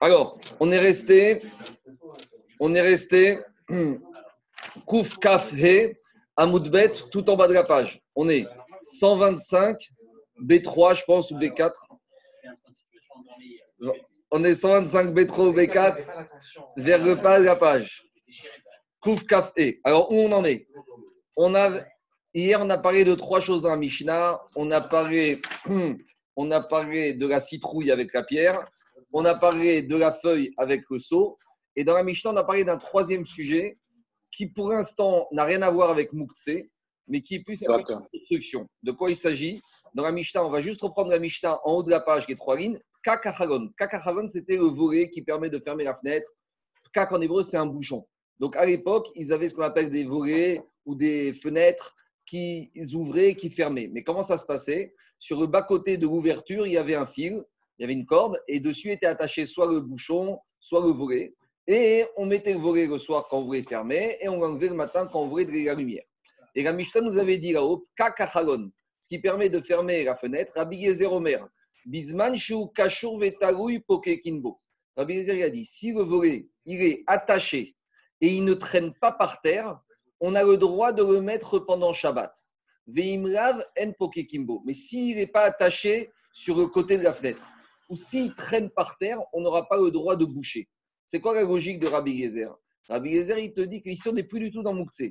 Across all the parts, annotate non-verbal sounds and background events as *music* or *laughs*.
Alors, on est resté, on est resté, *clears throat* Kouf Kaf He, Amoudbet, tout en bas de la page. On est 125, B3, je pense, ou B4. On est 125 B3 ou B4 vers le bas de la page. Kouf Kaf He. Alors, où on en est? Hier, on a parlé de trois choses dans la Mishnah. On a parlé, *clears throat* on a parlé de la citrouille avec la pierre. On a parlé de la feuille avec le seau. Et dans la Mishnah, on a parlé d'un troisième sujet qui, pour l'instant, n'a rien à voir avec Moukhtse, mais qui est plus avec la construction. De quoi il s'agit? Dans la Mishnah, on va juste reprendre la Mishnah en haut de la page, les trois lignes. Kakachagon. Kakachagon, c'était le volet qui permet de fermer la fenêtre. Kak en hébreu, c'est un bouchon. Donc à l'époque, ils avaient ce qu'on appelle des volets ou des fenêtres qui ouvraient, qui fermaient. Mais comment ça se passait? Sur le bas-côté de l'ouverture, il y avait un fil, il y avait une corde, et dessus était attaché soit le bouchon, soit le volet. Et on mettait le volet le soir quand on voulait fermer, et on l'enlevait le matin quand on voulait de la lumière. Et la Mishnah nous avait dit là-haut, kakachalon, ce qui permet de fermer la fenêtre, Rabbi Omer, bisman shu kashur vetaroui pokekinbo. Rabbi Gezer a dit, si le volet, il est attaché et il ne traîne pas par terre, on a le droit de le mettre pendant Shabbat. Veimrav en pokekimbo. Mais s'il n'est pas attaché sur le côté de la fenêtre, ou s'il traîne par terre, on n'aura pas le droit de boucher. C'est quoi la logique de Rabbi Gezer? Rabbi Gezer, il te dit qu'ici, on n'est plus du tout dans Moukse.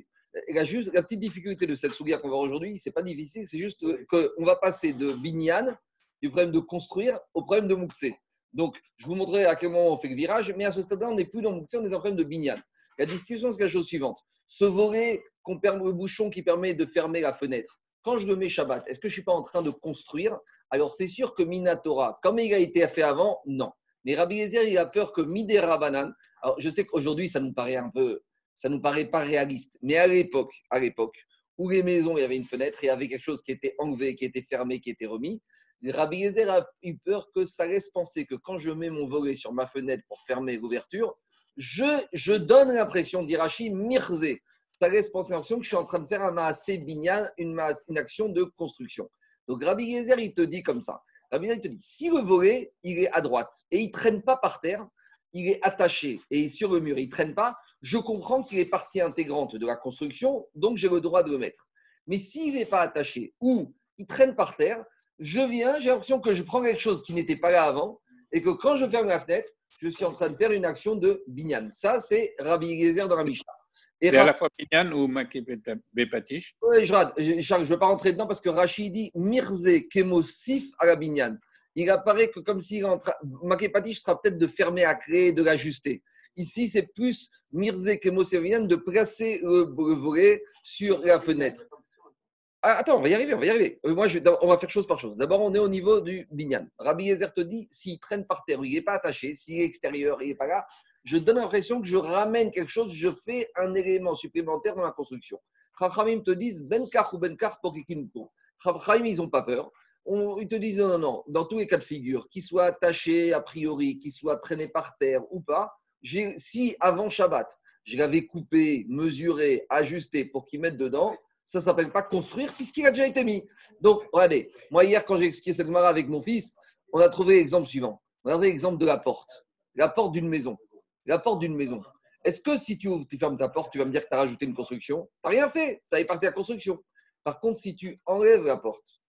La, juste, la petite difficulté de cette soulière qu'on va aujourd'hui, c'est pas difficile, c'est juste qu'on va passer de Binyan, du problème de construire, au problème de Moukse. Donc, je vous montrerai à quel moment on fait le virage, mais à ce stade-là, on n'est plus dans Moukse, on est en problème de Binyan. La discussion, c'est la chose suivante. Ce volet, qu'on le bouchon qui permet de fermer la fenêtre, quand je le mets Shabbat, est-ce que je ne suis pas en train de construire Alors, c'est sûr que Minatora, comme il a été fait avant, non. Mais Rabbi Yezer, il a peur que Midera Banan, alors je sais qu'aujourd'hui, ça nous un peu, ça nous paraît pas réaliste, mais à l'époque, à l'époque, où les maisons, il y avait une fenêtre, il y avait quelque chose qui était enlevé, qui était fermé, qui était remis, Rabbi Yezer a eu peur que ça laisse penser que quand je mets mon volet sur ma fenêtre pour fermer l'ouverture, je, je donne l'impression d'Irachi Mirze. Ça laisse penser que je suis en train de faire un maasé binyan, une, une action de construction. Donc Rabbi Yezer, il te dit comme ça. Rabbi Yezer, il te dit, si le volet, il est à droite et il ne traîne pas par terre, il est attaché et sur le mur, il ne traîne pas, je comprends qu'il est partie intégrante de la construction, donc j'ai le droit de le mettre. Mais s'il n'est pas attaché ou il traîne par terre, je viens, j'ai l'impression que je prends quelque chose qui n'était pas là avant et que quand je ferme la fenêtre, je suis en train de faire une action de binyan. Ça, c'est Rabbi Gezer dans la Mishnah. Et à la fois binyan ou bepatish Oui, Charles, je ne veux pas rentrer dedans parce que Rachid dit mirze kemosif à la binyan. Il apparaît que comme si Makepatish sera peut-être de fermer à clé, de l'ajuster. Ici, c'est plus mirze kemosif de placer le volet sur la fenêtre. Ah, attends, on va y arriver, on va y arriver. Euh, moi, on va faire chose par chose. D'abord, on est au niveau du binyan. Rabbi Yezer te dit, s'il traîne par terre, il n'est pas attaché, s'il est extérieur, il n'est pas là, je donne l'impression que je ramène quelque chose, je fais un élément supplémentaire dans la construction. Chachamim te disent, benkar ou benkar pour Chachamim, ils n'ont pas peur. On, ils te disent, non, non, non, dans tous les cas de figure, qu'il soit attaché a priori, qu'il soit traîné par terre ou pas, si avant Shabbat, je l'avais coupé, mesuré, ajusté pour qu'il mette dedans, ça ne s'appelle pas construire puisqu'il a déjà été mis. Donc, regardez, moi hier, quand j'ai expliqué cette mara avec mon fils, on a trouvé l'exemple suivant. On a trouvé l'exemple de la porte. La porte d'une maison. La porte d'une maison. Est-ce que si tu ouvres, tu fermes ta porte, tu vas me dire que tu as rajouté une construction? Tu n'as rien fait, ça est parti à la construction. Par contre, si tu enlèves la porte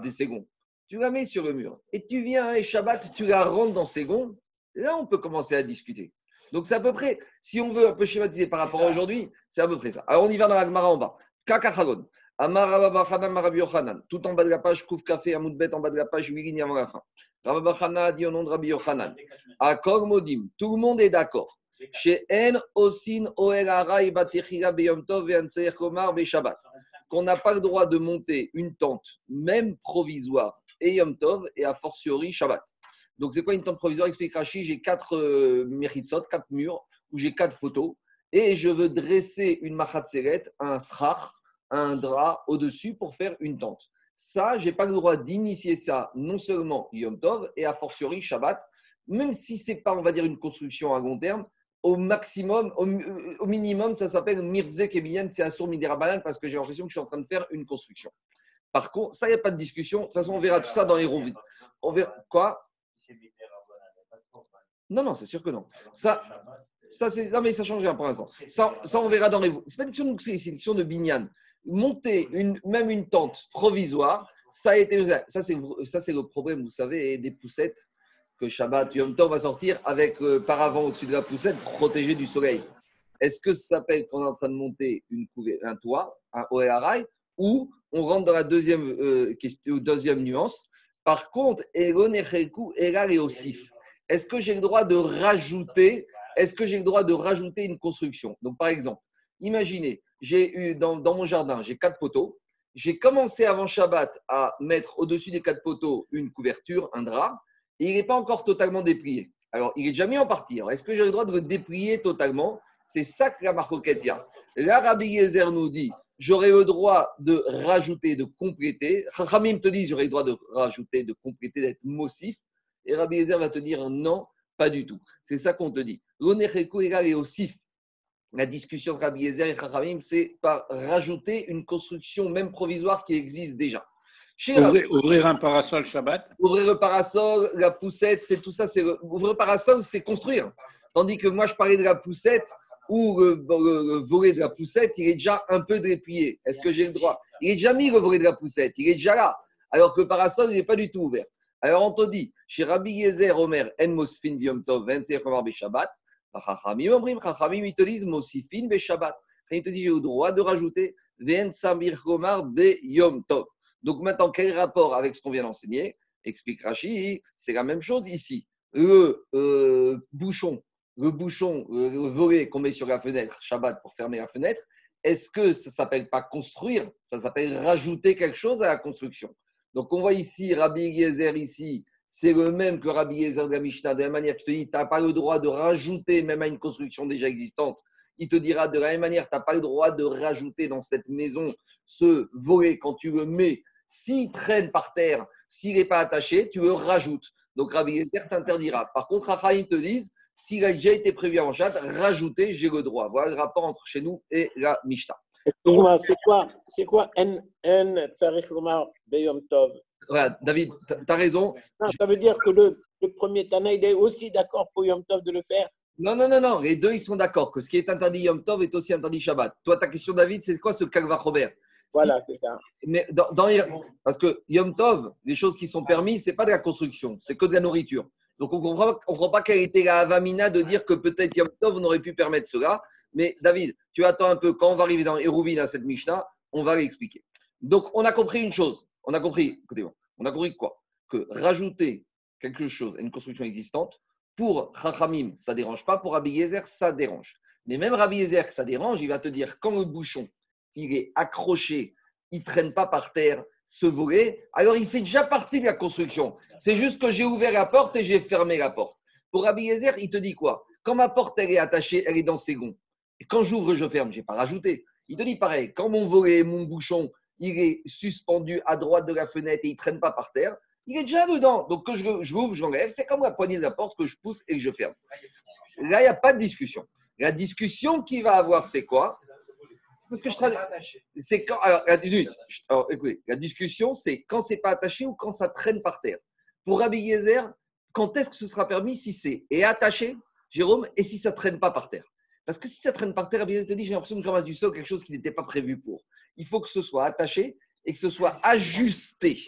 des secondes, tu la mets sur le mur et tu viens et Shabbat, tu la rentres dans secondes, là on peut commencer à discuter. Donc c'est à peu près, si on veut un peu schématiser par rapport à aujourd'hui, c'est à peu près ça. Alors on y va dans la Gemara en bas. Tout en bas de la page, Kouf Café, Amoudbet en bas de la page, 8 lignes avant la fin. Dit au nom de Rabbi Yochanan. Akor Modim. Tout le monde est d'accord. Chez En Osin Oel Arai Batechira Beyom Tov Veanseir Komar Beshabbat. Qu'on n'a pas le droit de monter une tente, même provisoire, et Yom Tov, et a fortiori Shabbat. Donc, c'est quoi une tente provisoire? Explique Rashi j'ai quatre euh, quatre murs, où j'ai quatre photos, et je veux dresser une machatseret, un srach, un drap au-dessus pour faire une tente. Ça, je n'ai pas le droit d'initier ça non seulement Yom Tov et a fortiori Shabbat, même si ce n'est pas, on va dire, une construction à long terme, au maximum, au, euh, minimum, ça s'appelle Mirze Kebiyan, c'est un sourd parce que j'ai l'impression que je suis en train de faire une construction. Par contre, ça, il n'y a pas de discussion. De toute façon, on verra tout ça dans les ronds On verra quoi? Non, non, c'est sûr que non. Ça, ça non, mais ça change rien pour l'instant. Ça, on verra dans les. C'est pas une question de, c'est une question de binyan. Monter une, même une tente provisoire, ça a été. Ça, c'est, ça, c'est le problème, vous savez, des poussettes que Shabbat Yom Tov va sortir avec euh, paravent au-dessus de la poussette protégé du soleil. Est-ce que ça s'appelle qu'on est en train de monter une un toit, un OERI, ou on rentre dans la deuxième, euh, question, deuxième nuance? Par contre, est-ce que j'ai le droit de rajouter est-ce que j'ai le droit de rajouter une construction? Donc, par exemple, imaginez, j'ai eu dans, mon jardin, j'ai quatre poteaux. J'ai commencé avant Shabbat à mettre au-dessus des quatre poteaux une couverture, un drap il n'est pas encore totalement déplié. Alors, il est déjà mis en partie. est-ce que j'ai le droit de le déplier totalement? C'est ça que la marcoquette y a. Là, Rabbi Yezer nous dit j'aurais le droit de rajouter, de compléter. Ramim te dit j'aurais le droit de rajouter, de compléter, d'être mossif. Et Rabbi Yezer va te dire non, pas du tout. C'est ça qu'on te dit. L'onecheku et osif. La discussion de Rabbi Yezer et Ramim, c'est par rajouter une construction, même provisoire, qui existe déjà. Ouvrir, un parasol Shabbat Ouvrir le parasol, la poussette, c'est tout ça. C'est ouvrir le parasol, c'est construire. Tandis que moi, je parlais de la poussette ou le, volet de la poussette, il est déjà un peu déplié. Est-ce que j'ai le droit? Il est déjà mis le volet de la poussette, il est déjà là. Alors que le parasol, il n'est pas du tout ouvert. Alors on te dit, chez Rabbi Yezer Omer, En Mosfin Tov, Shabbat, Omrim, ils te disent Mosifin Shabbat. Ils te disent, j'ai le droit de rajouter Ven Samir Komar Be Yom Tov. Donc maintenant, quel rapport avec ce qu'on vient d'enseigner? Explique Rashi, c'est la même chose ici. Le euh, bouchon, le bouchon, le volet qu'on met sur la fenêtre, Shabbat pour fermer la fenêtre, est-ce que ça ne s'appelle pas construire? Ça s'appelle rajouter quelque chose à la construction. Donc on voit ici Rabbi Yezer ici, c'est le même que Rabbi Yezer de la Mishnah. De la même manière, tu te dis, tu n'as pas le droit de rajouter même à une construction déjà existante. Il te dira de la même manière, tu n'as pas le droit de rajouter dans cette maison ce volet quand tu le mets s'il traîne par terre, s'il n'est pas attaché, tu le rajoutes. Donc Rabbi Yezer t'interdira. Par contre, Rachaim te disent, s'il a déjà été prévu avant chat, rajouter, j'ai le droit. Voilà le rapport entre chez nous et la Mishnah. C'est quoi, c'est quoi N, N Beyom Tov? David, tu as raison. ça veut dire que le, premier Tana, il est aussi d'accord pour Yom Tov de le faire non, non, non, non. Les deux, ils sont d'accord que ce qui est interdit Yom Tov est aussi interdit Shabbat. Toi, ta question, David, c'est quoi ce Kalva Robert voilà, c'est ça. Mais dans, parce que Yom Tov, les choses qui sont permises, ce n'est pas de la construction, c'est que de la nourriture. Donc on ne comprend pas quelle était la avamina de dire que peut-être Yom Tov, on aurait pu permettre cela. Mais David, tu attends un peu, quand on va arriver dans Hérouvine à cette Mishnah, on va l'expliquer. Donc on a compris une chose. On a compris, écoutez-moi, on a compris quoi? Que rajouter quelque chose à une construction existante, pour Chachamim, ça dérange pas, pour Rabbi Yezer, ça dérange. Mais même Rabbi Yezer, ça dérange, il va te dire quand le bouchon il est accroché, il ne traîne pas par terre, ce volet, alors il fait déjà partie de la construction. C'est juste que j'ai ouvert la porte et j'ai fermé la porte. Pour Rabbi Yezer, il te dit quoi? Quand ma porte elle est attachée, elle est dans ses gonds. Quand j'ouvre, je ferme, je n'ai pas rajouté. Il te dit pareil, quand mon volet, mon bouchon, il est suspendu à droite de la fenêtre et il ne traîne pas par terre, il est déjà dedans. Donc quand je, je l'ouvre, j'enlève. C'est comme la poignée de la porte que je pousse et que je ferme. Là, il n'y a pas de discussion. La discussion qu'il va avoir, c'est quoi? Parce que je traduis. C'est quand. Alors, écoutez, la discussion, c'est quand c'est pas attaché ou quand ça traîne par terre. Pour Rabbi Yezer, quand est-ce que ce sera permis si c'est est attaché, Jérôme, et si ça traîne pas par terre? Parce que si ça traîne par terre, Rabbi Yezer te dit j'ai l'impression que je ramasse du sol, quelque chose qui n'était pas prévu pour. Il faut que ce soit attaché et que ce soit ajusté.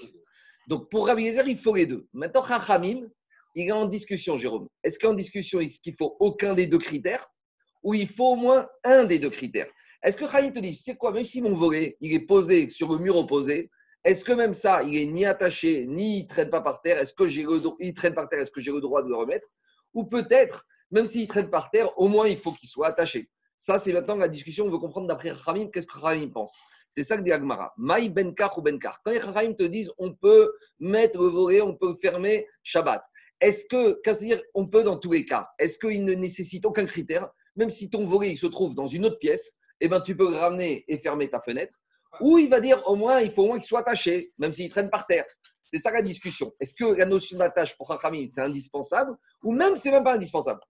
Donc pour Rabbi Yezer, il faut les deux. Maintenant, Chachamim, il est en discussion, Jérôme. Est-ce qu'en discussion, est-ce qu'il faut aucun des deux critères ou il faut au moins un des deux critères? Est-ce que Khalim te dit, c'est quoi, même si mon volet, il est posé sur le mur opposé, est-ce que même ça, il est ni attaché, ni il ne traîne pas par terre? Est-ce que j'ai le, il traîne par terre Est-ce que j'ai le droit de le remettre? Ou peut-être, même s'il traîne par terre, au moins il faut qu'il soit attaché. Ça, c'est maintenant la discussion. On veut comprendre d'après Khamim, qu'est-ce que Khamim pense? C'est ça que dit Agmara. Maï Benkar ou Benkar. Quand les te disent, on peut mettre le volet, on peut fermer Shabbat. Est-ce que, c'est-à-dire, on peut dans tous les cas Est-ce qu'il ne nécessite aucun critère? Même si ton volet il se trouve dans une autre pièce, eh ben, tu peux ramener et fermer ta fenêtre. Ou il va dire au moins, il faut au moins qu'il soit attaché, même s'il traîne par terre. C'est ça la discussion. Est-ce que la notion d'attache pour Chachamim, c'est indispensable? Ou même c'est même pas indispensable?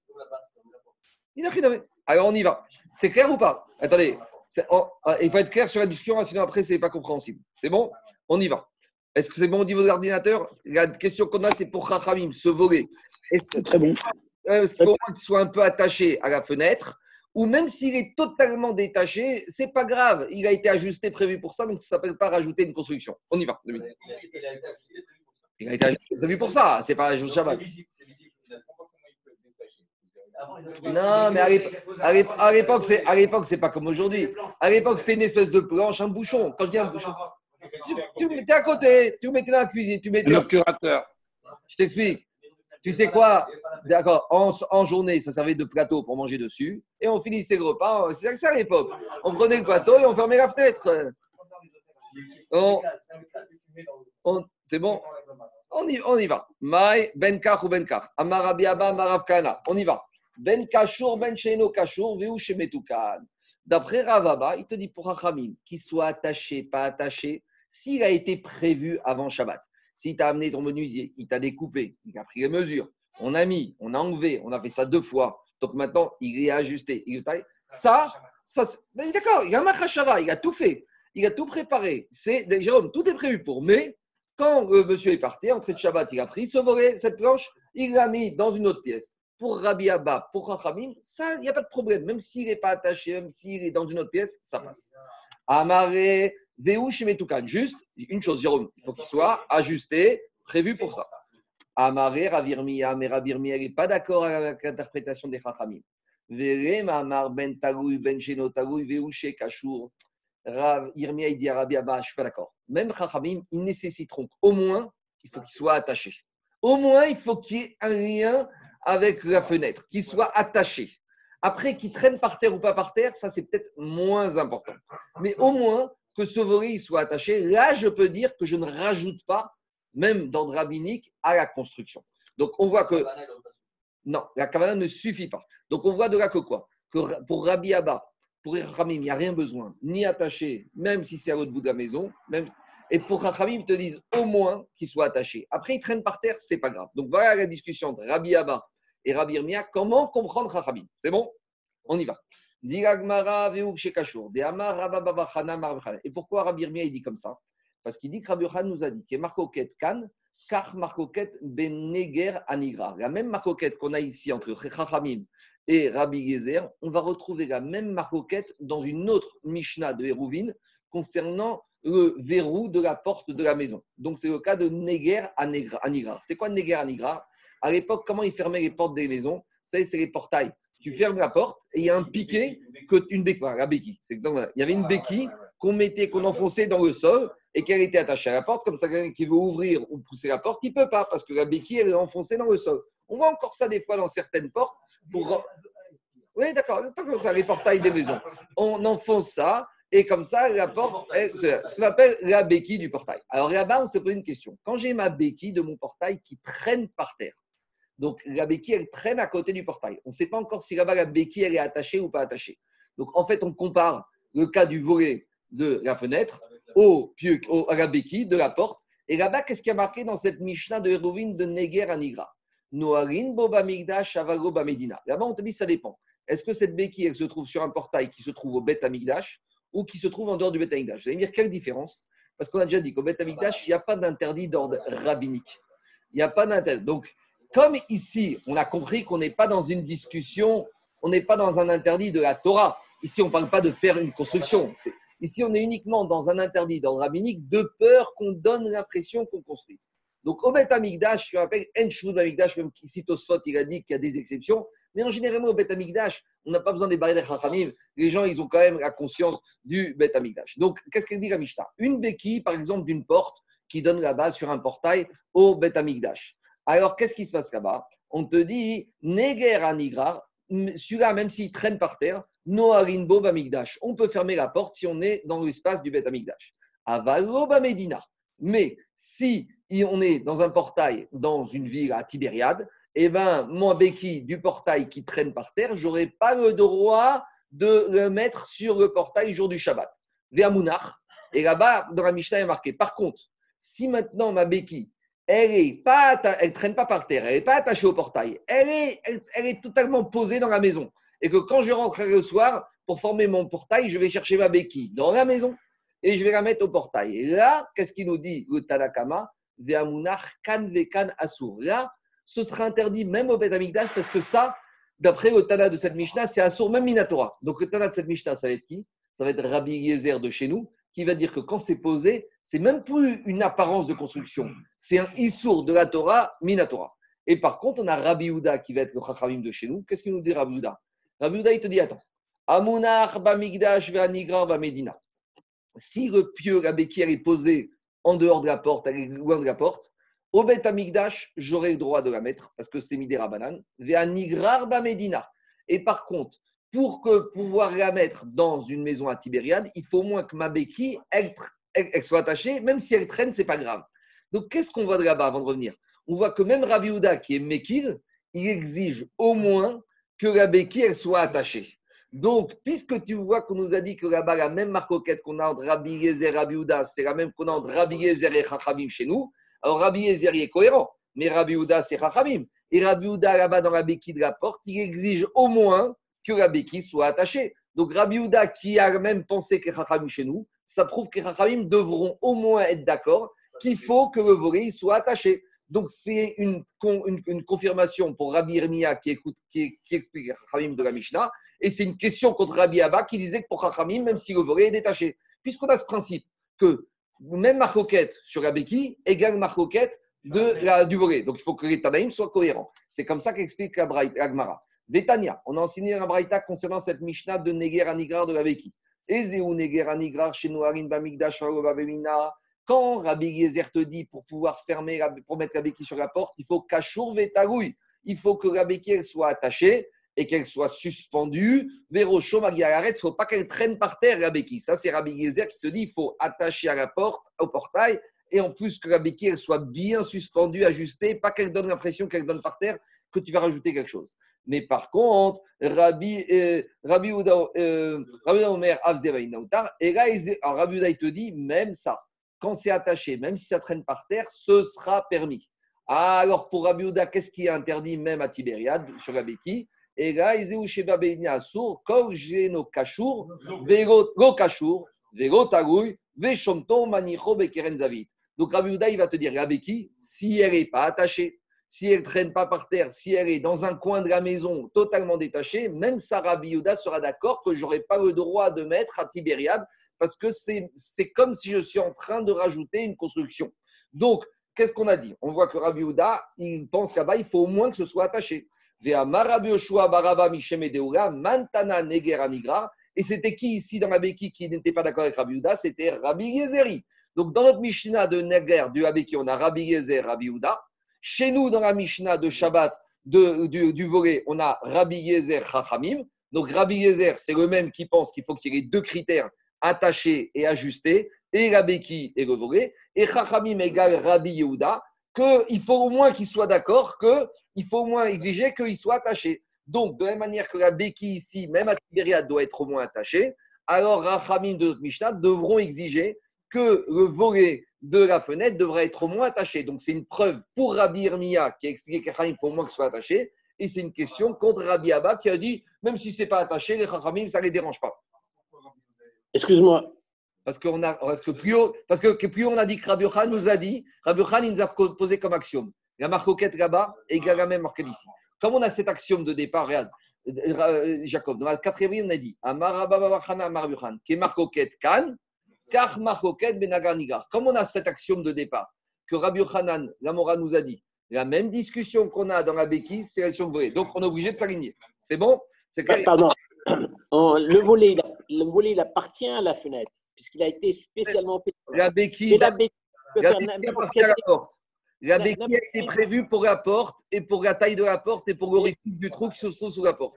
Alors on y va. C'est clair ou pas Attendez, oh, ah, il faut être clair sur la discussion, sinon après, c'est pas compréhensible. C'est bon On y va. Est-ce que c'est bon au niveau de l'ordinateur La question qu'on a, c'est pour Chachamim, ce volet. C'est très bon. parce qu'il faut qu'il soit un peu attaché à la fenêtre, ou même s'il est totalement détaché, c'est pas grave. Il a été ajusté, prévu pour ça, donc ça ne s'appelle pas rajouter une construction. On y va. Il a été ajusté, prévu pour ça. C'est pas un jour de Shabbat. Non, mais à l'époque- c'est à l'époque, c'est pas comme aujourd'hui. À l'époque, c'était une espèce de planche, un bouchon. Quand je dis un bouchon, tu, tu mettais à côté, tu mettais dans la cuisine, tu mettais. Un obturateur. Je t'explique. Tu sais quoi? D'accord, en, en journée, ça servait de plateau pour manger dessus. Et on finissait le repas. C'est ça que c'est à l'époque. On prenait le plateau et on fermait la fenêtre. On- on- c'est bon? On y, on y va. Maï, ben kach ou ben kach? Amarabi Abba, Amarav Kana. On y va. Ben kashour, ben sheno kashour, veu shemetukan. D'après Ravaba, il te dit pour Hachamim, qu'il soit attaché, pas attaché, s'il a été prévu avant Shabbat. S'il t'a amené ton menuisier, il t'a découpé, il a pris les mesures, on a mis, on a enlevé, on a fait ça deux fois. Donc maintenant, il est ajusté. Il taillé. Ça, ça, mais d'accord, il a un il a tout fait, il a tout préparé. C'est, Jérôme, tout est prévu pour. Mais quand le monsieur est parti, entrée de Shabbat, il a pris ce volet, cette planche, il l'a mis dans une autre pièce. Pour Rabbi Abba, pour Rachamim, ça, il n'y a pas de problème. Même s'il n'est pas attaché, même s'il est dans une autre pièce, ça passe. Amaré, Veu Shemetukan. Juste, une chose, Jérôme, il faut qu'il soit ajusté, prévu pour ça. Amaré, Ravirmiya, mais Ravirmiya, il n'est pas d'accord avec l'interprétation des Chachamim. Vere, Mamar, Ben Tagoui, Ben Sheno Tagoui, Shekashur. Rav Irmia, il dit à Rabbi Abba, je ne suis pas d'accord. Même Chachamim, ils nécessiteront au moins qu'il faut qu'il soit attaché. Au moins, il faut qu'il y ait un lien avec la fenêtre, qu'il soit attaché. Après, qu'il traîne par terre ou pas par terre, ça c'est peut-être moins important. Mais au moins que ce volet soit attaché, là je peux dire que je ne rajoute pas, même d'ordre rabbinique, à la construction. Donc on voit que non, la kavana ne suffit pas. Donc on voit de là que quoi? Que pour Rabbi Abba, pour Rachamim, il n'y a rien besoin, ni attaché, même si c'est à l'autre bout de la maison. Même... Et pour Rachamim, ils te disent au moins qu'il soit attaché. Après, il traîne par terre, c'est pas grave. Donc voilà la discussion entre Rabbi Abba et Rabbi Irmia. Comment comprendre Rachamim C'est bon? On y va. Et pourquoi Rabbi Irmia il dit comme ça? Parce qu'il dit que Rabbi Yochanan nous a dit que marcoquet kan, car marcoquet ben neger anigra. La même marcoquet qu'on a ici entre Chachamim et Rabbi Gezer, on va retrouver la même marcoquette dans une autre Mishnah de Hérouvine concernant le verrou de la porte de la maison. Donc c'est le cas de Neger à Negra- à Nigra. C'est quoi Neger à Nigra À l'époque, comment ils fermaient les portes des maisons Vous savez, c'est les portails. Tu fermes la porte et il y a un piquet, que, une béquille, la béquille. C'est. Il y avait une béquille qu'on mettait, qu'on enfonçait dans le sol et qu'elle était attachée à la porte. Comme ça, quelqu'un qui veut ouvrir ou pousser la porte, il ne peut pas parce que la béquille, elle est enfoncée dans le sol. On voit encore ça des fois dans certaines portes. Pour... Oui, d'accord. Tant comme ça, les portails des maisons. On enfonce ça et comme ça, la porte, c'est ce qu'on appelle la béquille du portail. Alors là-bas, on s'est posé une question. Quand j'ai ma béquille de mon portail qui traîne par terre, donc la béquille, elle traîne à côté du portail. On ne sait pas encore si là-bas, la béquille, elle est attachée ou pas attachée. Donc en fait, on compare le cas du volet de la fenêtre au pieu, au- à la béquille de la porte. Et là-bas, qu'est-ce qui a marqué dans cette Mishnah de Hérovine de Neger à Nigra? Noarin Boba Migdash Avago Bamedina. Là-bas, on te dit ça dépend. Est-ce que cette béquille, elle se trouve sur un portail qui se trouve au Bet Amigdash ou qui se trouve en dehors du Bet Amigdash Vous allez me dire quelle différence? Parce qu'on a déjà dit qu'au Bet Amigdash, il n'y a pas d'interdit d'ordre rabbinique. Il n'y a pas d'interdit. Donc, comme ici, on a compris qu'on n'est pas dans une discussion, on n'est pas dans un interdit de la Torah. Ici, on ne parle pas de faire une construction. Ici, on est uniquement dans un interdit d'ordre rabbinique de peur qu'on donne l'impression qu'on construise. Donc, au Bet Amigdash, je rappelle, En Amigdash, même ici Tosfot, il a dit qu'il y a des exceptions. Mais en général, au Bet Amigdash, on n'a pas besoin des barrières Chachamim. Les gens, ils ont quand même la conscience du Bet Amigdash. Donc, qu'est-ce qu'elle dit la Mishnah? Une béquille, par exemple, d'une porte qui donne la base sur un portail au Bet Amigdash. Alors, qu'est-ce qui se passe là-bas? On te dit, Neger Anigra, celui-là, même s'il traîne par terre, Noarin Bo Bamigdash. On peut fermer la porte si on est dans l'espace du Bet Amigdash. Avalo Bamedina. Mais si on est dans un portail dans une ville à Tibériade, eh ben, mon béquille du portail qui traîne par terre, j'aurais pas le droit de le mettre sur le portail jour du Shabbat. Ve'amunach. Et là-bas, dans la Mishnah, est marqué. Par contre, si maintenant ma béquille, elle est pas, elle traîne pas par terre, elle n'est pas attachée au portail, elle est, elle, est totalement posée dans la maison, et que quand je rentrerai le soir pour former mon portail, je vais chercher ma béquille dans la maison et je vais la mettre au portail. Et là, qu'est-ce qu'il nous dit le Tanakama? Kan vekan asur. Là, ce sera interdit même au Beth Amikdash parce que ça, d'après le Tana de cette Mishnah, c'est Assour, même Minatora. Donc le Tana de cette Mishnah, ça va être qui? Ça va être Rabbi Yezer de chez nous, qui va dire que quand c'est posé, c'est même plus une apparence de construction, c'est un Issour de la Torah, Minatora. Et par contre, on a Rabbi Houda qui va être le Chachamim de chez nous. Qu'est-ce qu'il nous dit Rabbi Houda Rabbi Houda, il te dit attends, Amunach Bamigdash Ve'anigra Bamedina. Si le pieu, la béquille, elle est posée en dehors de la porte, elle est loin de la porte, au Bet Amigdash, j'aurai le droit de la mettre parce que c'est Midera Banan. Ve'anigrar Bamedina. Et par contre, pour que pouvoir la mettre dans une maison à Tibériade, il faut au moins que ma béquille, elle, soit attachée, même si elle traîne, c'est pas grave. Donc, qu'est-ce qu'on voit de là-bas avant de revenir? On voit que même Rabbi Houda, qui est Mekil, il exige au moins que la béquille, elle soit attachée. Donc, puisque tu vois qu'on nous a dit que là-bas, la même marcoquette qu'on a entre Rabbi Yezer et Rabbi Houda, c'est la même qu'on a entre Rabbi Yezer et Chachamim chez nous, alors Rabbi Yezer il est cohérent, mais Rabbi Houda, c'est Chachamim. Et Rabbi Houda, là-bas, dans la béquille de la porte, il exige au moins que la béquille soit attachée. Donc, Rabbi Houda, qui a même pensé que Chachamim chez nous, ça prouve que Chachamim devront au moins être d'accord qu'il faut que le volet soit attaché. Donc, c'est une, con- une- une confirmation pour Rabbi Irmia qui, écoute, qui explique Chachamim de la Mishnah. Et c'est une question contre Rabbi Abba qui disait que pour Chachamim, même si le volet est détaché, puisqu'on a ce principe que même marcoquette sur la béquille égale marcoquette de la, du volet. Donc, il faut que les Tanaïm soient cohérents. C'est comme ça qu'explique la la Gemara. Détania, on a enseigné la Braïta concernant cette Mishnah de Neger Anigrar de la béquille. Ezeu Neger Anigrar chez Noarin Bamigdash Bavemina. Quand Rabbi Yezer te dit pour pouvoir fermer, pour mettre la béquille sur la porte, il faut Kachour Vetagoui. Il faut que la béquille soit attachée et qu'elle soit suspendue au chaud Il ne faut pas qu'elle traîne par terre la béquille. Ça, c'est Rabbi Yezer qui te dit il faut attacher à la porte, au portail, et en plus que la béquille elle soit bien suspendue, ajustée, pas qu'elle donne l'impression qu'elle donne par terre, que tu vas rajouter quelque chose. Mais par contre, Rabbi, euh, Rabbi Ouda, euh, et là, Rabbi Ouda, il te dit, même ça, quand c'est attaché, même si ça traîne par terre, ce sera permis. Ah, alors pour Rabbi Ouda, qu'est-ce qui est interdit même à Tibériade, sur la béquille Et là, Izeu Sheba Kol Geno Veshomto Manicho Bekeren Zavit. Donc Rabbi Ouda, il va te dire, la béquille, si elle n'est pas attachée, si elle ne traîne pas par terre, si elle est dans un coin de la maison totalement détachée, même ça, Rabbi Yehuda sera d'accord que je n'aurai pas le droit de mettre à Tibériade parce que c'est comme si je suis en train de rajouter une construction. Donc, qu'est-ce qu'on a dit? On voit que Rabbi Yehuda, il pense là-bas, il faut au moins que ce soit attaché. Mantana. Et c'était qui ici dans la béquille qui n'était pas d'accord avec Rabbi Yehuda? C'était Rabbi Yezeri. Donc, dans notre Mishnah de Neger, du Abeki, on a Rabbi Yezer, Rabbi Yehuda. Chez nous, dans la Mishnah de Shabbat de- du, du volet, on a Rabbi Yezer Chachamim. Donc Rabbi Yezer, c'est le même qui pense qu'il faut qu'il y ait deux critères attachés et ajustés, et la béquille et le volet. Et Chachamim égale Rabbi Yehuda, qu'il faut au moins qu'il soit d'accord, qu'il faut au moins exiger qu'il soit attaché. Donc, de la même manière que la béquille ici, même à Tibériade, doit être au moins attachée, alors Rachamim de notre Mishnah devront exiger que le volet de la fenêtre devrait être au moins attaché. Donc, c'est une preuve pour Rabbi Irmia qui a expliqué qu'il faut au moins que ce soit attaché. Et c'est une question contre Rabbi Abba qui a dit même si ce n'est pas attaché, les Chachamim, ça ne les dérange pas. Excuse-moi. Parce, qu'on a, parce, que plus haut, parce que haut on a dit que Rabbi Khan nous a dit, Rabbi il nous a posé comme axiome. La marcoquette là-bas égale la même marque ici. Comme on a cet axiome de départ, regarde, euh, Jacob, dans la quatrième on a dit qui est marcoquette Khan, car marcoquette Benagar Nigar. Comme on a cet axiome de départ, que Rabbi Hanan, la Mora nous a dit, la même discussion qu'on a dans la béquille, c'est l'action vraie. Donc on est obligé de s'aligner. C'est bon? Pardon. *coughs* Le volet, il le volet, il appartient à la fenêtre, puisqu'il a été spécialement fait. La béquille, Et la béquille la faire béquille appartient à la porte. La béquille a été prévue pour la porte et pour la taille de la porte et pour l'orifice du trou qui se trouve sous la porte.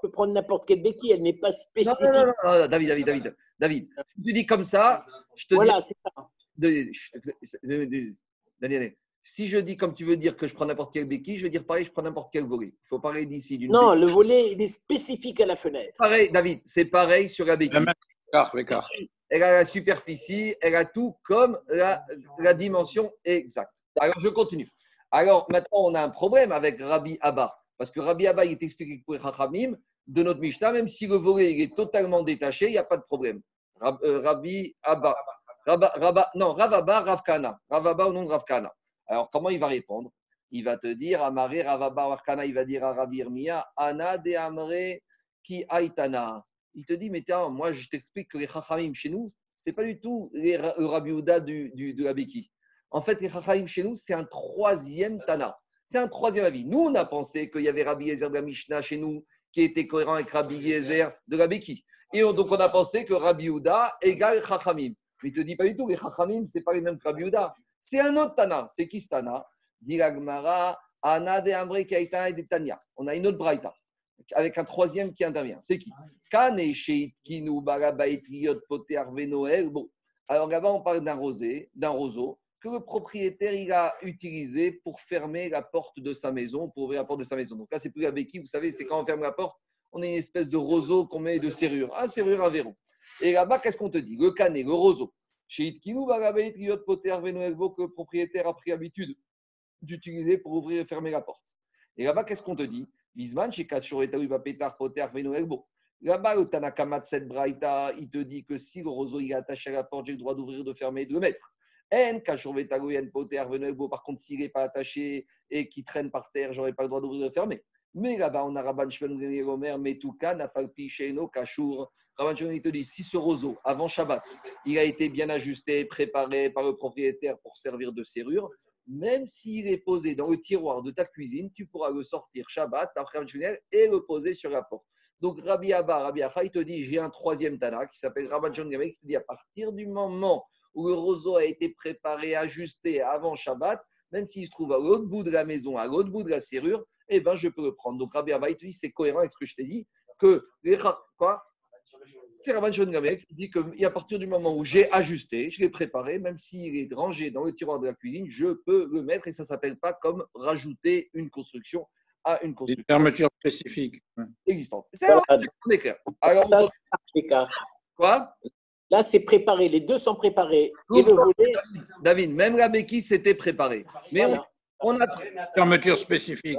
peut prendre n'importe quelle béquille, elle n'est pas Non, spécifique. non, non, non, non, David, David, David, David. Si tu dis comme ça, je te Voilà, c'est ça. dis. si je dis comme tu veux dire que je prends n'importe quelle béquille, je veux dire pareil, je prends n'importe quel volet. Il faut parler d'ici. d'une Non, béquille. le volet, il est spécifique à la fenêtre. Pareil, David, c'est pareil sur la La béquille. même écart, l'écart. Elle a la superficie, elle a tout comme la, la dimension exacte. Alors, je continue. Alors, maintenant, on a un problème avec Rabbi Abba. Parce que Rabbi Abba, il est expliqué pour Chachamim de notre Mishnah, même si le volet il est totalement détaché, il n'y a pas de problème. Euh, Rabbi Abba. Rabba, Rabba- non, Ravaba, Ravkana. Ravaba au nom de Ravkana. Alors, comment il va répondre? Il va te dire, Amare Ravaba Warkana, il va dire à Rabbi Irmia, Ana de Amre ki Aitana. Il te dit, mais tiens, moi je t'explique que les Chachamim chez nous, c'est pas du tout les, le Rabbi Ouda du, du, de la Beki. En fait, les Chachamim chez nous, c'est un troisième Tana. C'est un troisième avis. Nous, on a pensé qu'il y avait Rabbi Yezer de la Mishnah chez nous qui était cohérent avec Rabbi Yezer de la Beki. Et on- donc, on a pensé que Rabbi Ouda égale Chachamim. Mais il te dit pas du tout, les Chachamim, c'est pas les mêmes que Rabbi Ouda. C'est un autre Tana. C'est qui ce Tana? Dit la Gemara, Ana de Amre Kaita et de Tanya. On a une autre Braïta avec un troisième qui intervient. C'est qui? Bon, alors là-bas, on parle d'un rosé, d'un roseau que le propriétaire il a utilisé pour fermer la porte de sa maison, pour ouvrir la porte de sa maison. Donc là, c'est plus la béquille, vous savez, c'est quand on ferme la porte, on a une espèce de roseau qu'on met de serrure. Ah, serrure à verrou. Et là-bas, qu'est-ce qu'on te dit? Le canet, le roseau. Chez Itkinu, que le propriétaire a pris habitude d'utiliser pour ouvrir et fermer la porte. Et là-bas, qu'est-ce qu'on te dit? Bisman, chez Petar Poter Venoel, bon. Là-bas, le Tanakamat Set Braïta, il te dit que si le roseau il est attaché à la porte, j'ai le droit d'ouvrir, de fermer et de le mettre. En, Kachor et Taouba Poter Venoel, bon. Par contre, s'il n'est pas attaché et qu'il traîne par terre, j'aurais pas le droit d'ouvrir de fermer. Mais là-bas, on a Rabban Shimon Ben Metuka, Nafalpi, Sheino, Kachur. Rabban Shimon, il te dit, si ce roseau, avant Shabbat, il a été bien ajusté, préparé par le propriétaire pour servir de serrure, même s'il est posé dans le tiroir de ta cuisine, tu pourras le sortir Shabbat, après Shimon, et le poser sur la porte. Donc Rabbi Abba, Rabbi Acha, il te dit, j'ai un troisième Tana qui s'appelle Rabban Gamel, qui te dit, à partir du moment où le roseau a été préparé, ajusté avant Shabbat, même s'il se trouve à l'autre bout de la maison, à l'autre bout de la serrure, eh ben, je peux le prendre. Donc Rabbi Abba, il te dit, c'est cohérent avec ce que je t'ai dit, que les quoi c'est Rabban Shimon Gamel qui dit qu'à partir du moment où j'ai ajusté, je l'ai préparé, même s'il est rangé dans le tiroir de la cuisine, je peux le mettre et ça ne s'appelle pas comme rajouter une construction à une Une construction fermeture spécifique. Existante. C'est clair. Alors, Là, quoi? Là, c'est préparé. Les deux sont préparés. Et le volet, David, même la béquille s'était préparée. Mais voilà. on, on a Fermeture spécifique.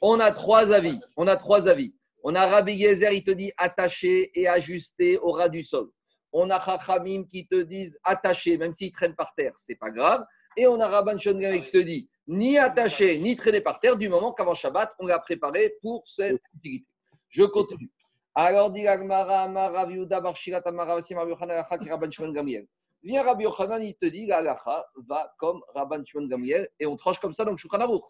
On a trois avis. On a trois avis. On a Rabbi Yezer, il te dit attaché et ajusté au ras du sol. On a Chachamim qui te disent attaché, même s'il traîne par terre, c'est pas grave. Et on a Rabban Shon Gamliel qui te dit ni attaché, ni traîné par terre, du moment qu'avant Shabbat, on l'a préparé pour cette utilité. Je continue. Alors, dit l'Agmara, Amar Rav Yehuda bar Shirat Amar Rav Rabbi Yochanan Rabban Shimon Gamliel. Viens Rabbi Yochanan, il te dit la halacha va comme Rabban Shimon Gamliel et on tranche comme ça dans le Shulchan Aruch.